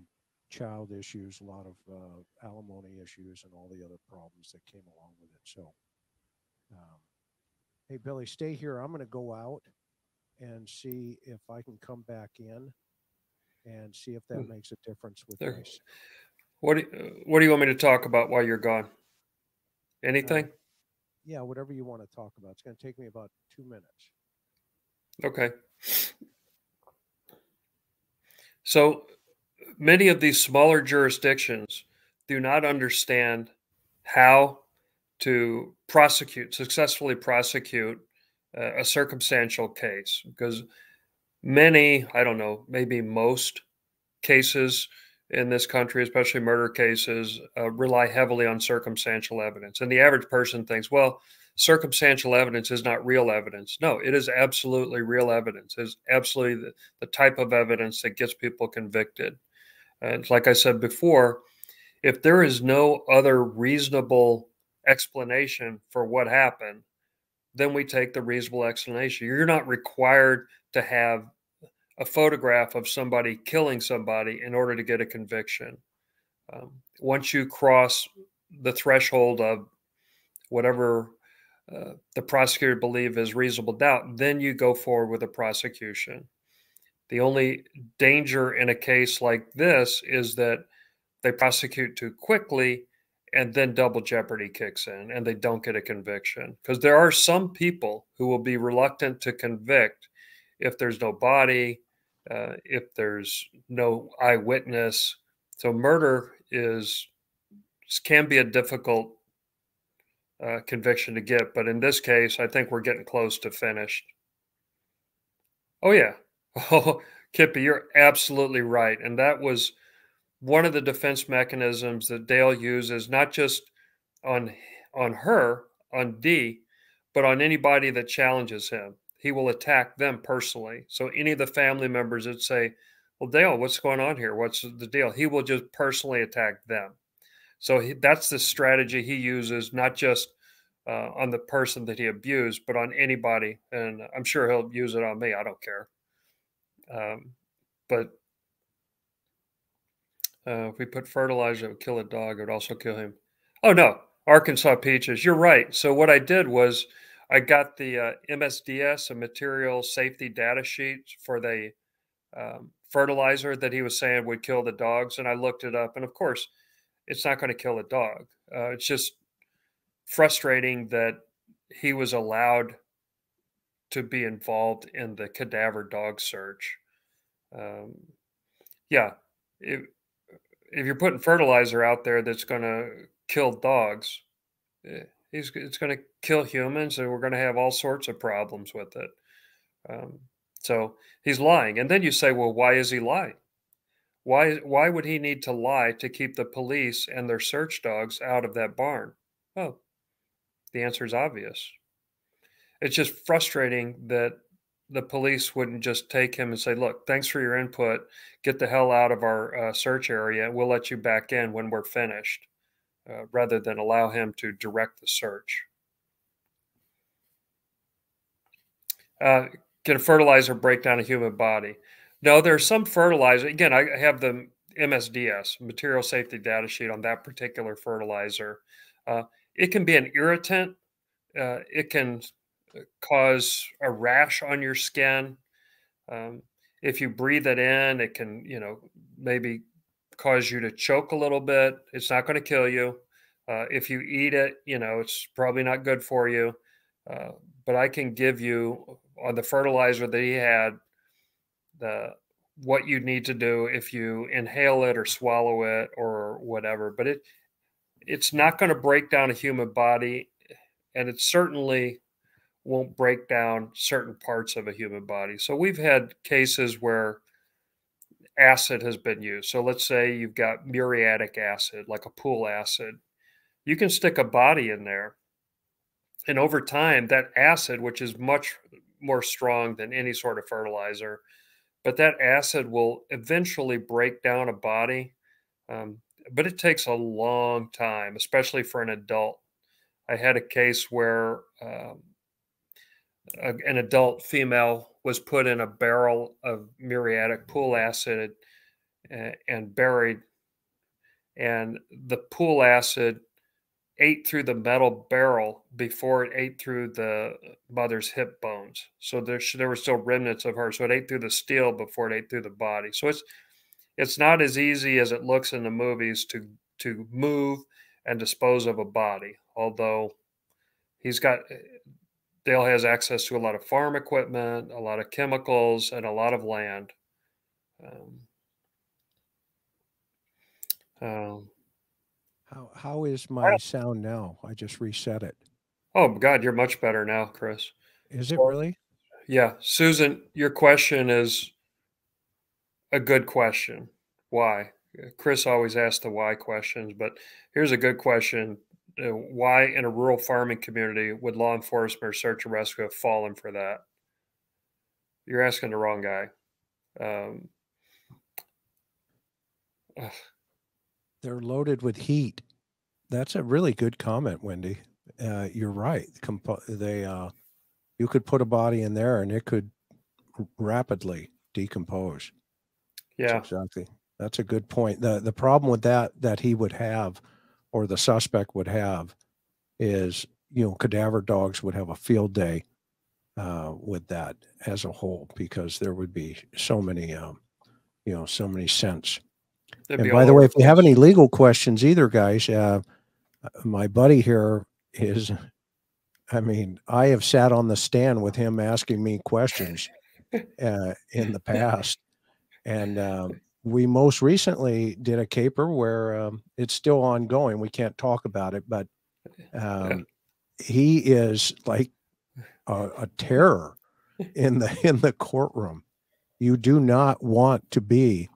child issues, a lot of uh, alimony issues, and all the other problems that came along with it. So, um, hey, Billy, stay here. I'm going to go out and see if I can come back in and see if that hmm. makes a difference with there. This. What do you, What do you want me to talk about while you're gone? Anything? Uh, yeah, whatever you want to talk about. It's going to take me about two minutes. Okay. So many of these smaller jurisdictions do not understand how to prosecute, successfully prosecute uh, a circumstantial case because many, I don't know, maybe most cases in this country, especially murder cases, uh, rely heavily on circumstantial evidence. And the average person thinks, well, circumstantial evidence is not real evidence. No, it is absolutely real evidence. It is absolutely the, the type of evidence that gets people convicted. And like I said before, if there is no other reasonable explanation for what happened, then we take the reasonable explanation. You're not required to have a photograph of somebody killing somebody in order to get a conviction. Um, once you cross the threshold of whatever uh, the prosecutor believe is reasonable doubt, then you go forward with a prosecution. The only danger in a case like this is that they prosecute too quickly and then double jeopardy kicks in and they don't get a conviction. Because there are some people who will be reluctant to convict if there's no body, uh, if there's no eyewitness. So murder is can be a difficult uh, conviction to get, but in this case, I think we're getting close to finished. Oh yeah, Oh, Kippy, you're absolutely right. And that was one of the defense mechanisms that Dale uses, not just on on her, on D, but on anybody that challenges him. He will attack them personally. So any of the family members that say, "Well, Dale, what's going on here? What's the deal?" He will just personally attack them. So he, that's the strategy he uses, not just uh, on the person that he abused, but on anybody. And I'm sure he'll use it on me. I don't care. Um, but uh, if we put fertilizer, it would kill a dog. It would also kill him. Oh no, Arkansas peaches. You're right. So what I did was I got the uh, MSDS, a material safety data sheet for the um, fertilizer that he was saying would kill the dogs, and I looked it up. And of course, it's not going to kill a dog. Uh, it's just frustrating that he was allowed to be involved in the cadaver dog search. Um, yeah, it, if you're putting fertilizer out there that's going to kill dogs, eh, he's it's going to kill humans, and we're going to have all sorts of problems with it. Um, so he's lying, and then you say, well, why is he lying? Why why would he need to lie to keep the police and their search dogs out of that barn? Oh, the answer is obvious. It's just frustrating that the police wouldn't just take him and say, "Look, thanks for your input. Get the hell out of our uh, search area. We'll let you back in when we're finished," uh, rather than allow him to direct the search. Uh, can a fertilizer break down a human body? No, there's some fertilizer. Again, I have the MSDS material safety data sheet on that particular fertilizer. Uh, it can be an irritant. Uh, it can cause a rash on your skin. Um, if you breathe it in, it can, you know, maybe cause you to choke a little bit. It's not going to kill you. Uh, if you eat it, you know, it's probably not good for you. Uh, but I can give you on the fertilizer that he had the what you need to do if you inhale it or swallow it or whatever. But it it's not going to break down a human body, and it certainly won't break down certain parts of a human body. So we've had cases where acid has been used. So let's say you've got muriatic acid, like a pool acid. You can stick a body in there. And over time, that acid, which is much more strong than any sort of fertilizer, but that acid will eventually break down a body. Um, but it takes a long time, especially for an adult. I had a case where um, a, an adult female was put in a barrel of muriatic pool acid and, and buried, and the pool acid ate through the metal barrel before it ate through the mother's hip bones. So there, there were still remnants of her. So it ate through the steel before it ate through the body. So it's it's not as easy as it looks in the movies to to move and dispose of a body. Although he's got Dale has access to a lot of farm equipment, a lot of chemicals, and a lot of land. Um, um, how how is my sound now? I just reset it. Oh God, you're much better now, Chris. Is it really? Yeah, Susan, your question is a good question. Why? Chris always asks the why questions, but here's a good question uh, why in a rural farming community would law enforcement or search and rescue have fallen for that? You're asking the wrong guy. Um, They're loaded with heat. That's a really good comment, Wendy. Uh, you're right. Compo- they, uh, you could put a body in there and it could rapidly decompose. Yeah, That's exactly. That's a good point. the The problem with that that he would have or the suspect would have is, you know, cadaver dogs would have a field day uh, with that as a whole because there would be so many, um, you know, so many scents. and by the way, if you have any legal questions either, guys, uh, my buddy here is, I mean, I have sat on the stand with him asking me questions uh, in the past. And um, we most recently did a caper where um, it's still ongoing. We can't talk about it, but um, he is like a, a, terror in the in the courtroom. You do not want to be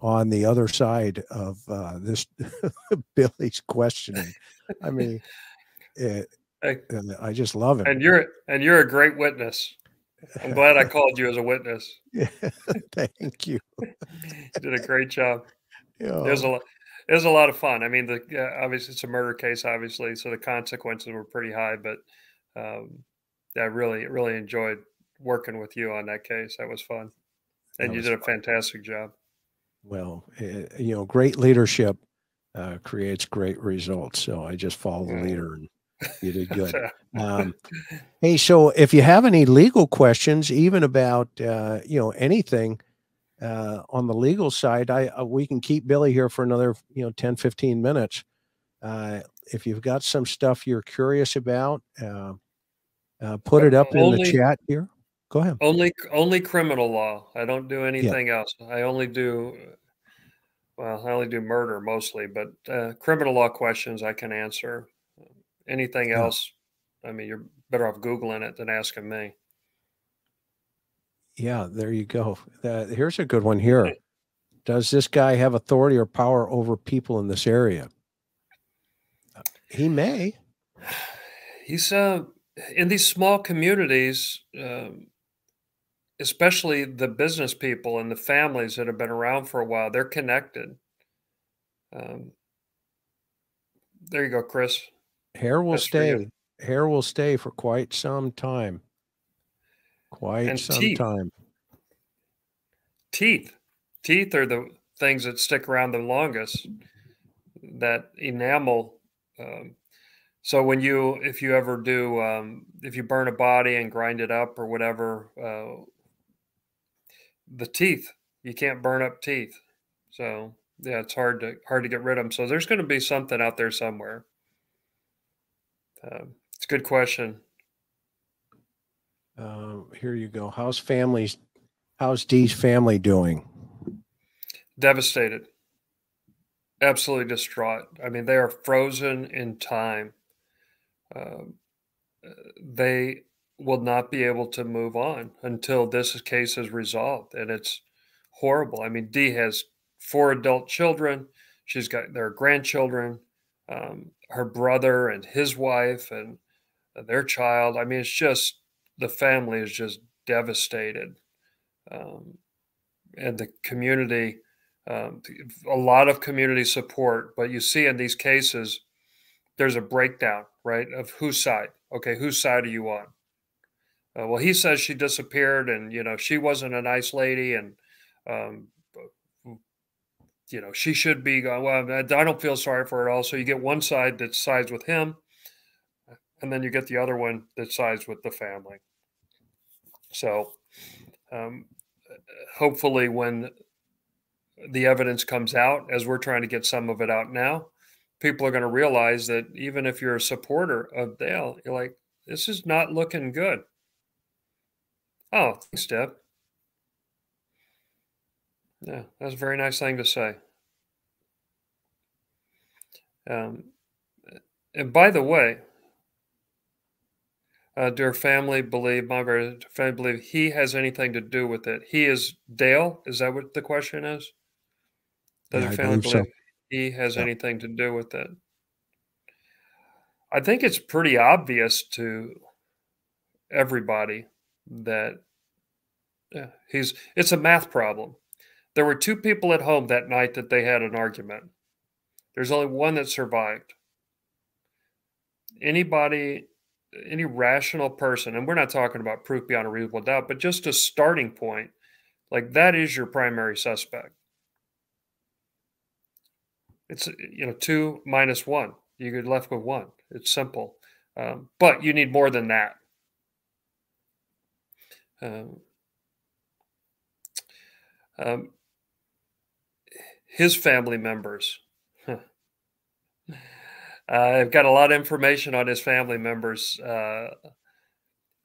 on the other side of uh, this Billy's questioning. I mean, it, I, I just love it. And you're and you're a great witness. I'm glad I called you as a witness. Yeah, thank you. you did a great job. Yeah. It was a lot. It was a lot of fun. I mean, the uh, obviously it's a murder case, obviously, so the consequences were pretty high. But um, I really, really enjoyed working with you on that case. That was fun, and that you did a fun. fantastic job. Well, uh, you know, great leadership uh, creates great results. So I just follow the leader and you did good. Um, hey, so if you have any legal questions, even about uh, you know anything uh, on the legal side, I uh, we can keep Billy here for another you know 10, 15 minutes. Uh, if you've got some stuff you're curious about, uh, uh, put it up only, in the chat here. Go ahead. Only only criminal law. I don't do anything yeah. else. I only do well, I only do murder mostly, but uh, criminal law questions I can answer. Anything Yeah. else, I mean, you're better off Googling it than asking me. Yeah, there you go. That, here's a good one here. Does this guy have authority or power over people in this area? Uh, He may. He's uh, in these small communities, um, especially the business people and the families that have been around for a while, they're connected. Um, there you go, Chris. Hair will That's stay. Hair will stay for quite some time. Quite And some teeth. time. Teeth. Teeth are the things that stick around the longest. That enamel. Um, so when you, if you ever do, um, if you burn a body and grind it up or whatever, uh, the teeth, you can't burn up teeth. So yeah, it's hard to hard to get rid of them. So there's going to be something out there somewhere. Um, it's a good question. Um, here you go. How's families? How's Dee's family doing? Devastated. Absolutely distraught. I mean, they are frozen in time. Um, uh, they will not be able to move on until this case is resolved, and it's horrible. I mean, Dee has four adult children. She's got their grandchildren, um, her brother and his wife, and their child. I mean, it's just the family is just devastated, um, and the community. Um, a lot of community support, but you see in these cases, there's a breakdown, right? Of whose side? Okay, whose side are you on? Uh, well, he says she disappeared, and you know she wasn't a nice lady, and um, you know she should be. gone. Well, I don't feel sorry for her at all. So you get one side that sides with him, and then you get the other one that sides with the family. So, um, hopefully, when the evidence comes out, as we're trying to get some of it out now, people are going to realize that even if you're a supporter of Dale, you're like, this is not looking good. Oh, thanks, Deb. Yeah, that's a very nice thing to say. Um, and by the way, uh, do her family believe, my very family believe he has anything to do with it? He is Dale. Is that what the question is? Does Yeah, her family believe so. he has Yeah. anything to do with it? I think it's pretty obvious to everybody that yeah, he's. It's a math problem. There were two people at home that night that they had an argument. There's only one that survived. Anybody, any rational person, and we're not talking about proof beyond a reasonable doubt, but just a starting point, like that is your primary suspect. It's you know two minus one. You get left with one. It's simple, um, but you need more than that. Um, um, his family members. Uh, I've got a lot of information on his family members. Uh,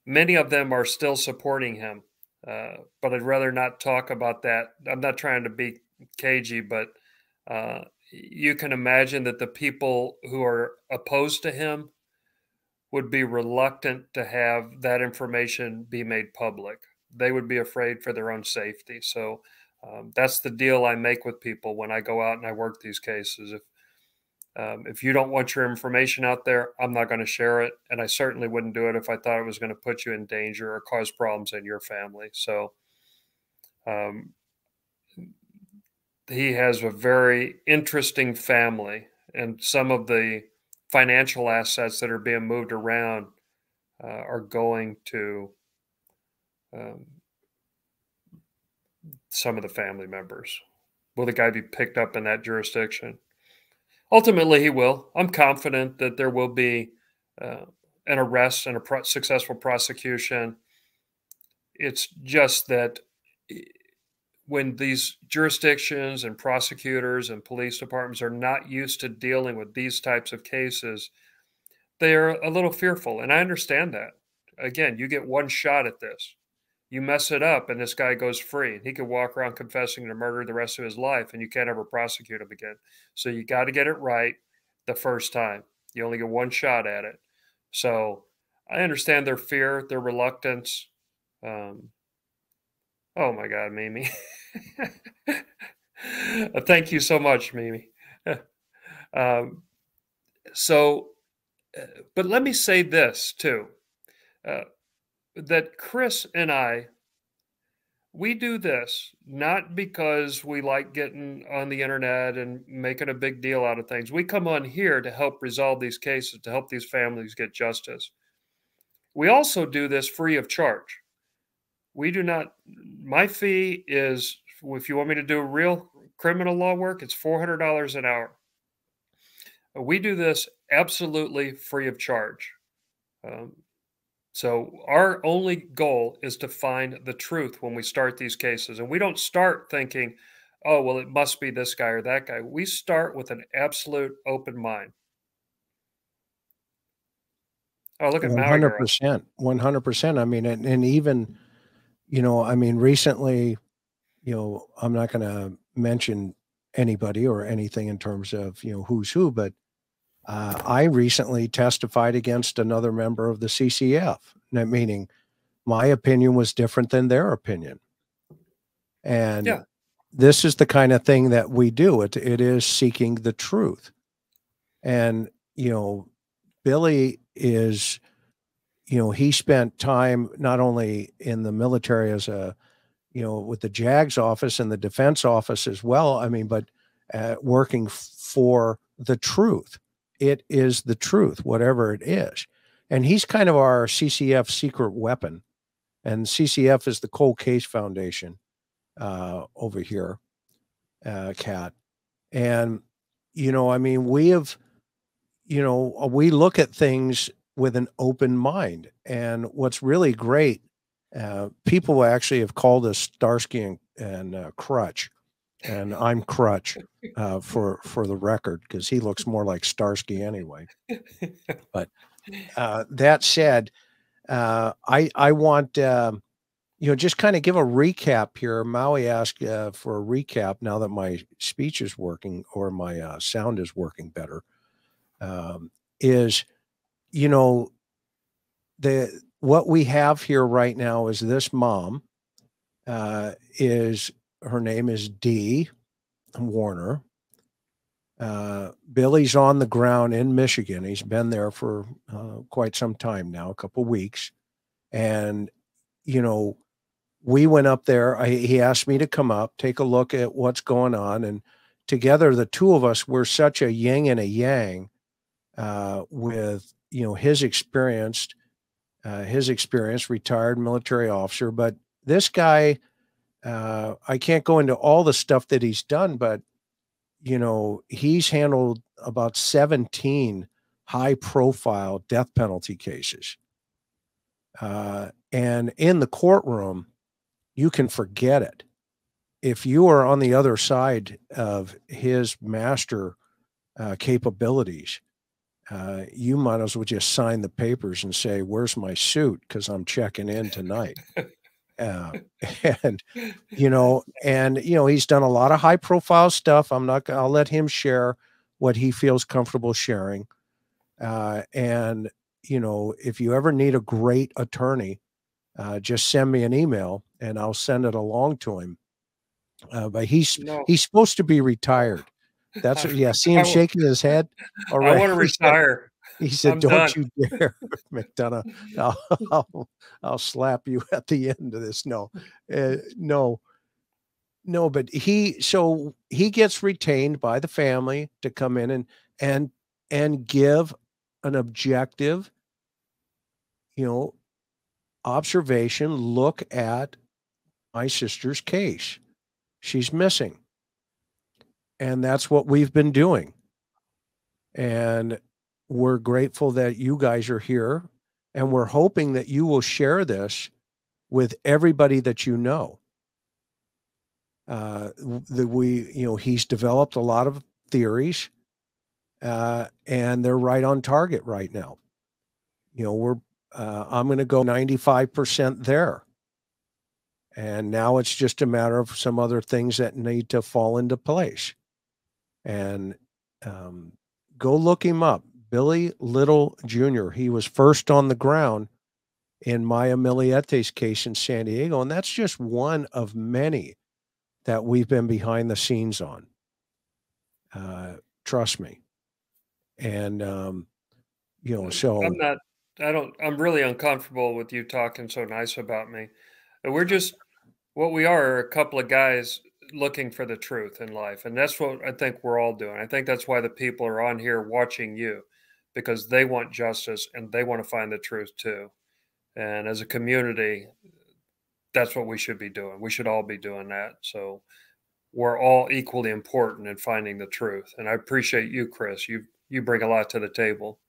many of them are still supporting him, uh, but I'd rather not talk about that. I'm not trying to be cagey, but uh, you can imagine that the people who are opposed to him would be reluctant to have that information be made public. They would be afraid for their own safety. So um, that's the deal I make with people when I go out and I work these cases. If um, if you don't want your information out there, I'm not going to share it, and I certainly wouldn't do it if I thought it was going to put you in danger or cause problems in your family. So um, he has a very interesting family, and some of the financial assets that are being moved around uh, are going to um, some of the family members. Will the guy be picked up in that jurisdiction? Ultimately, he will. I'm confident that there will be uh, an arrest and a pro- successful prosecution. It's just that when these jurisdictions and prosecutors and police departments are not used to dealing with these types of cases, they are a little fearful. And I understand that. Again, you get one shot at this. You mess it up and this guy goes free. He could walk around confessing to murder the rest of his life and you can't ever prosecute him again. So you got to get it right the first time. You only get one shot at it. So I understand their fear, their reluctance. Um, oh my God, Mimi. Thank you so much, Mimi. um, so, uh, but let me say this too. Uh, that Chris and I, we do this not because we like getting on the internet and making a big deal out of things. We come on here to help resolve these cases, to help these families get justice. We also do this free of charge. We do not, my fee is, if you want me to do real criminal law work, it's $400 an hour. We do this absolutely free of charge. Um, so our only goal is to find the truth when we start these cases. And we don't start thinking, oh, well, it must be this guy or that guy. We start with an absolute open mind. Oh, look at 100%. 100%. I mean, and, and even, you know, I mean, recently, you know, I'm not going to mention anybody or anything in terms of, you know, who's who, but uh, I recently testified against another member of the CCF, meaning my opinion was different than their opinion. And yeah. this is the kind of thing that we do. It, it is seeking the truth. And, you know, Billy is, you know, he spent time not only in the military as a, you know, with the JAGS office and the defense office as well. I mean, but uh, working for the truth it is the truth, whatever it is. And he's kind of our CCF secret weapon. And CCF is the Cold Case Foundation uh, over here, uh, Cat. And, you know, I mean, we have, you know, we look at things with an open mind. And what's really great, uh, people actually have called us Starsky and, and uh, Crutch and I'm Crutch uh, for for the record because he looks more like Starsky anyway. But uh, that said, uh, I I want um, you know just kind of give a recap here. Maui asked uh, for a recap now that my speech is working or my uh, sound is working better. Um, is you know the what we have here right now is this mom uh, is her name is Dee Warner. Uh, Billy's on the ground in Michigan. He's been there for uh, quite some time now, a couple weeks. And, you know, we went up there. I, he asked me to come up, take a look at what's going on. And together, the two of us were such a yin and a yang uh, with, you know, his experienced, uh, his experience, retired military officer. But this guy, uh, I can't go into all the stuff that he's done, but you know, he's handled about 17 high profile death penalty cases. Uh, and in the courtroom, you can forget it. If you are on the other side of his master uh, capabilities, uh, you might as well just sign the papers and say, Where's my suit? Because I'm checking in tonight. Uh, and you know, and you know, he's done a lot of high profile stuff. I'm not. I'll let him share what he feels comfortable sharing. Uh, and you know, if you ever need a great attorney, uh, just send me an email and I'll send it along to him. Uh, but he's no. he's supposed to be retired. That's what, yeah. See him shaking his head. All right. I want to retire. He said, I'm "Don't done. you dare, McDonough! I'll, I'll, I'll, slap you at the end of this." No, uh, no, no. But he so he gets retained by the family to come in and and and give an objective, you know, observation. Look at my sister's case. She's missing, and that's what we've been doing. And we're grateful that you guys are here and we're hoping that you will share this with everybody that you know. Uh, that we, you know, he's developed a lot of theories, uh, and they're right on target right now. You know, we're, uh, I'm going to go 95% there. And now it's just a matter of some other things that need to fall into place. And um, go look him up. Billy Little Jr. He was first on the ground in Maya Millete's case in San Diego. And that's just one of many that we've been behind the scenes on. Uh, trust me. And, um, you know, so I'm not, I don't, I'm really uncomfortable with you talking so nice about me. We're just, what we are, are a couple of guys looking for the truth in life. And that's what I think we're all doing. I think that's why the people are on here watching you because they want justice and they want to find the truth too. And as a community, that's what we should be doing. We should all be doing that. So we're all equally important in finding the truth. And I appreciate you, Chris. You you bring a lot to the table.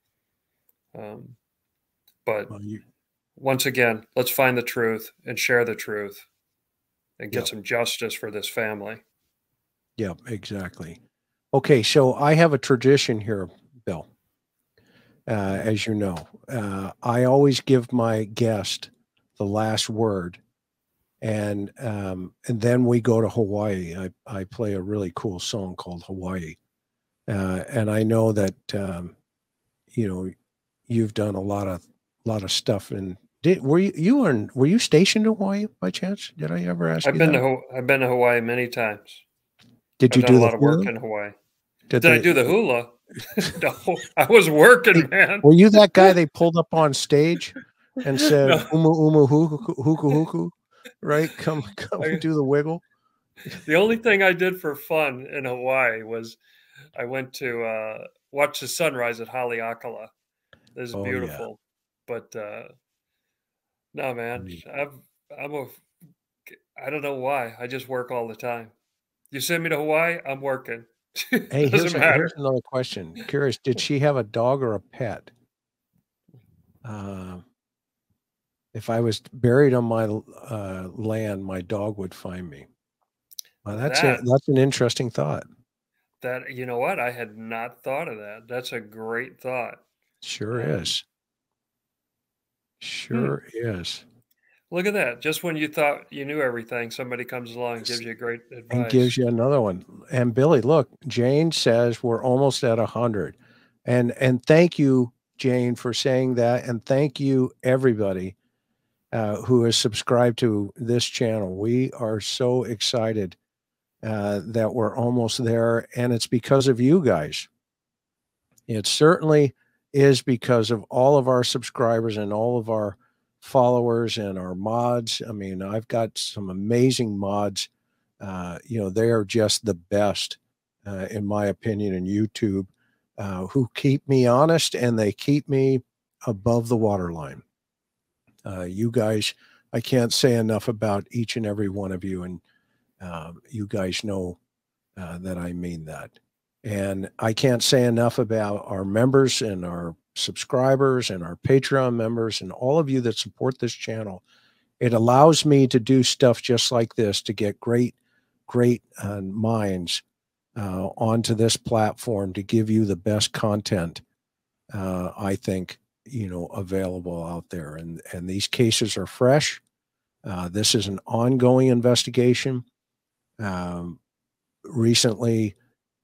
Um, but well, you, once again, let's find the truth and share the truth and get some justice for this family. Yeah, exactly. Okay, so I have a tradition here, as you know, uh, I always give my guest the last word, and um, and then we go to Hawaii. I I play a really cool song called Hawaii, uh, and I know that um, you know you've done a lot of lot of stuff in did were you you were were you stationed in Hawaii by chance? Did I ever ask? You? I've been that? to I've been to Hawaii many times. Did you I've do a lot of work in Hawaii? Did, did I do the hula? no, I was working, man. Were you that guy they pulled up on stage and said no. "umu umu huku huku huku"? Right? Come come I, do the wiggle. The only thing I did for fun in Hawaii was I went to uh, watch the sunrise at Haleakala. This is oh, beautiful, yeah. but uh, no, man. I'm I'm a I don't know why. I just work all the time. You send me to Hawaii, I'm working. Hey, here's, a, here's, another question. Curious, did she have a dog or a pet? Uh, if I was buried on my uh, land, my dog would find me. Well, that's that, a, that's an interesting thought. That you know what? I had not thought of that. That's a great thought. Sure um, is. Hmm. Sure is. Look at that. Just when you thought you knew everything, somebody comes along and gives you great advice. And gives you another one. And Billy, look, Jane says we're almost at a hundred. And and thank you, Jane, for saying that. And thank you, everybody uh, who has subscribed to this channel. We are so excited uh, that we're almost there. And it's because of you guys. It certainly is because of all of our subscribers and all of our followers and our mods. I mean, I've got some amazing mods. Uh, you know, they are just the best, uh, in my opinion, in YouTube, uh, who keep me honest and they keep me above the waterline. Uh, you guys, I can't say enough about each and every one of you, and um, you guys know uh, that I mean that. And I can't say enough about our members and our subscribers and our Patreon members and all of you that support this channel. It allows me to do stuff just like this to get great, great uh, minds uh, onto this platform to give you the best content. Uh, I think you know available out there, and and these cases are fresh. Uh, this is an ongoing investigation. Um, recently,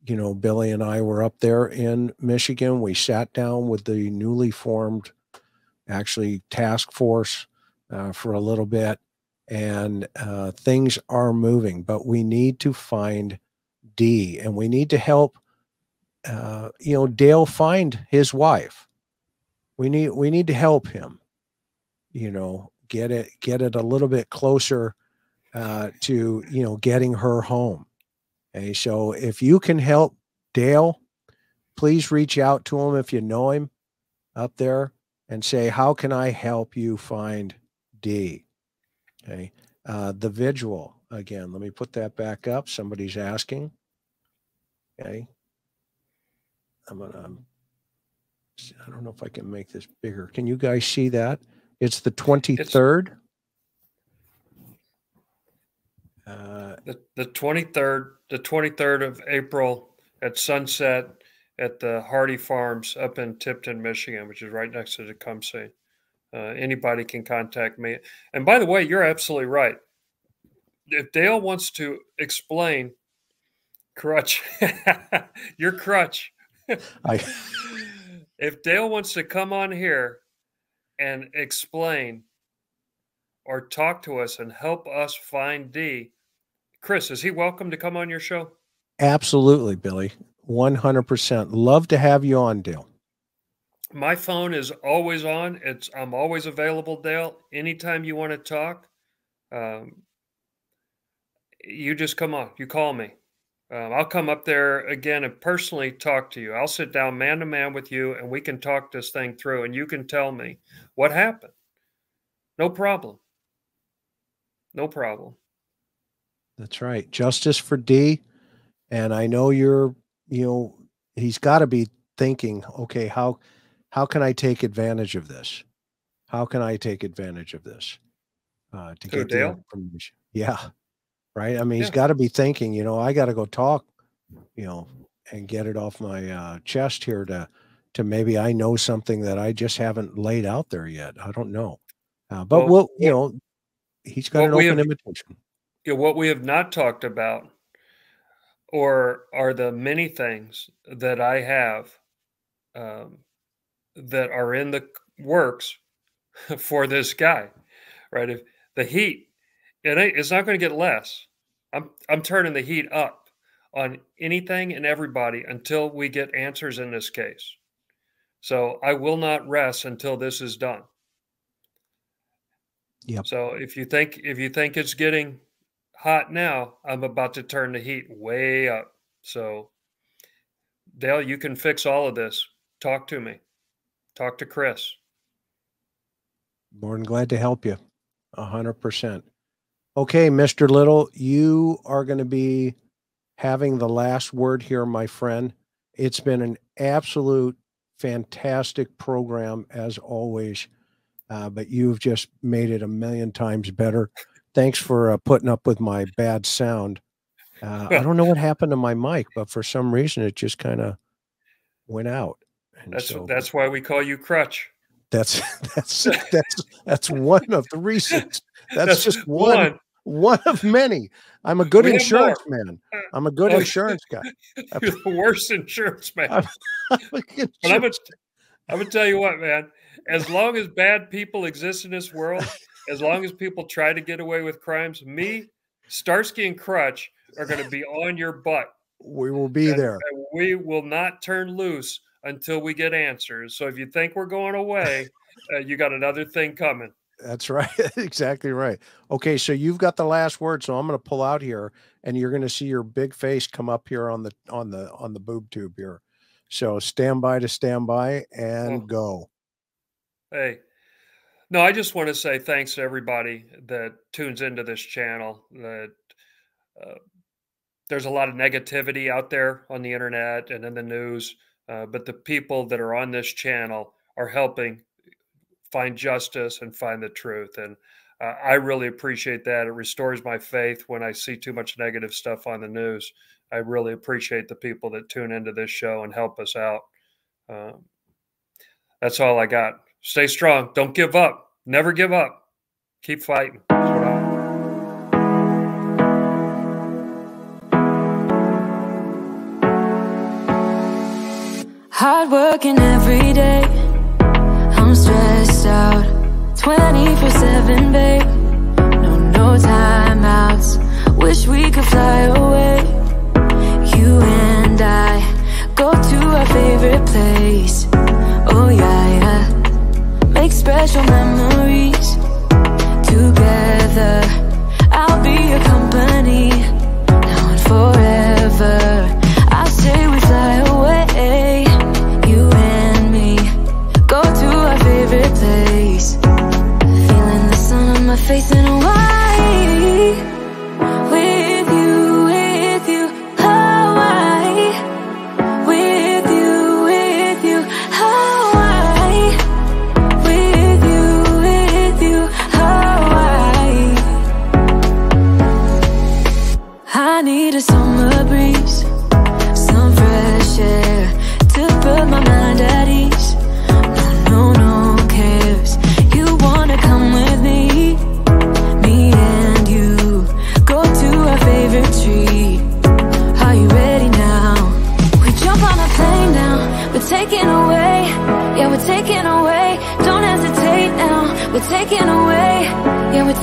you know, Billy and I were up there in Michigan. We sat down with the newly formed, actually, task force uh, for a little bit, and uh, things are moving. But we need to find Dee, and we need to help, uh, you know, Dale find his wife. We need we need to help him. You know, get it get it a little bit closer uh, to you know getting her home Okay, so if you can help Dale, please reach out to him if you know him up there and say, How can I help you find Dee? Okay, uh, the visual again, let me put that back up. Somebody's asking. Okay, I'm gonna. Um, I don't know if I can make this bigger. Can you guys see that? It's the 23rd. Uh, the the 23rd the 23rd of April at sunset at the Hardy Farms up in Tipton, Michigan, which is right next to Tecumseh. Uh, anybody can contact me. And by the way, you're absolutely right. if Dale wants to explain crutch, your crutch. I if Dale wants to come on here and explain or talk to us and help us find Dee, Chris, is he welcome to come on your show? Absolutely, Billy. 100%. Love to have you on, Dale. My phone is always on. It's I'm always available, Dale. Anytime you want to talk, um, you just come on. You call me. Um, I'll come up there again and personally talk to you. I'll sit down man to man with you and we can talk this thing through and you can tell me what happened. No problem. No problem. That's right. Justice for Dee. And I know you're, you know, he's got to be thinking, okay, how how can I take advantage of this? How can I take advantage of this? Uh, to get the information. Yeah right? I mean, yeah. he's got to be thinking, you know, I got to go talk, you know, and get it off my uh, chest here to to maybe I know something that I just haven't laid out there yet. I don't know, uh, but well, we'll, you know, he's got an open have, invitation. Yeah, what we have not talked about, or are the many things that I have um, that are in the works for this guy, right? If the heat it ain't, it's not going to get less. I'm I'm turning the heat up on anything and everybody until we get answers in this case. So I will not rest until this is done. Yep. So if you think if you think it's getting hot now, I'm about to turn the heat way up. So Dale, you can fix all of this. Talk to me. Talk to Chris. More than glad to help you. A hundred percent. Okay, Mr. Little, you are going to be having the last word here, my friend. It's been an absolute fantastic program as always, uh, but you've just made it a million times better. Thanks for uh, putting up with my bad sound. Uh, I don't know what happened to my mic, but for some reason it just kind of went out. And that's so, that's why we call you Crutch. That's that's that's that's one of the reasons. That's, that's just one, one one of many. I'm a good we insurance man. I'm a good oh, insurance guy. You're the worst insurance man. I'm, I'm, but I'm gonna, I'm gonna tell you what, man. As long as bad people exist in this world, as long as people try to get away with crimes, me, Starsky, and Crutch are going to be on your butt. We will be and, there. And we will not turn loose until we get answers. So if you think we're going away, uh, you got another thing coming. That's right. exactly right. Okay, so you've got the last word, so I'm going to pull out here, and you're going to see your big face come up here on the on the on the boob tube here. So stand by to stand by and oh. go. Hey, no, I just want to say thanks to everybody that tunes into this channel. That uh, there's a lot of negativity out there on the internet and in the news, uh, but the people that are on this channel are helping find justice and find the truth. And uh, I really appreciate that. It restores my faith when I see too much negative stuff on the news. I really appreciate the people that tune into this show and help us out. Um, that's all I got. Stay strong. Don't give up. Never give up. Keep fighting. Hard working every day I'm stressed out 24-7, babe No, no timeouts Wish we could fly away Make special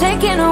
taken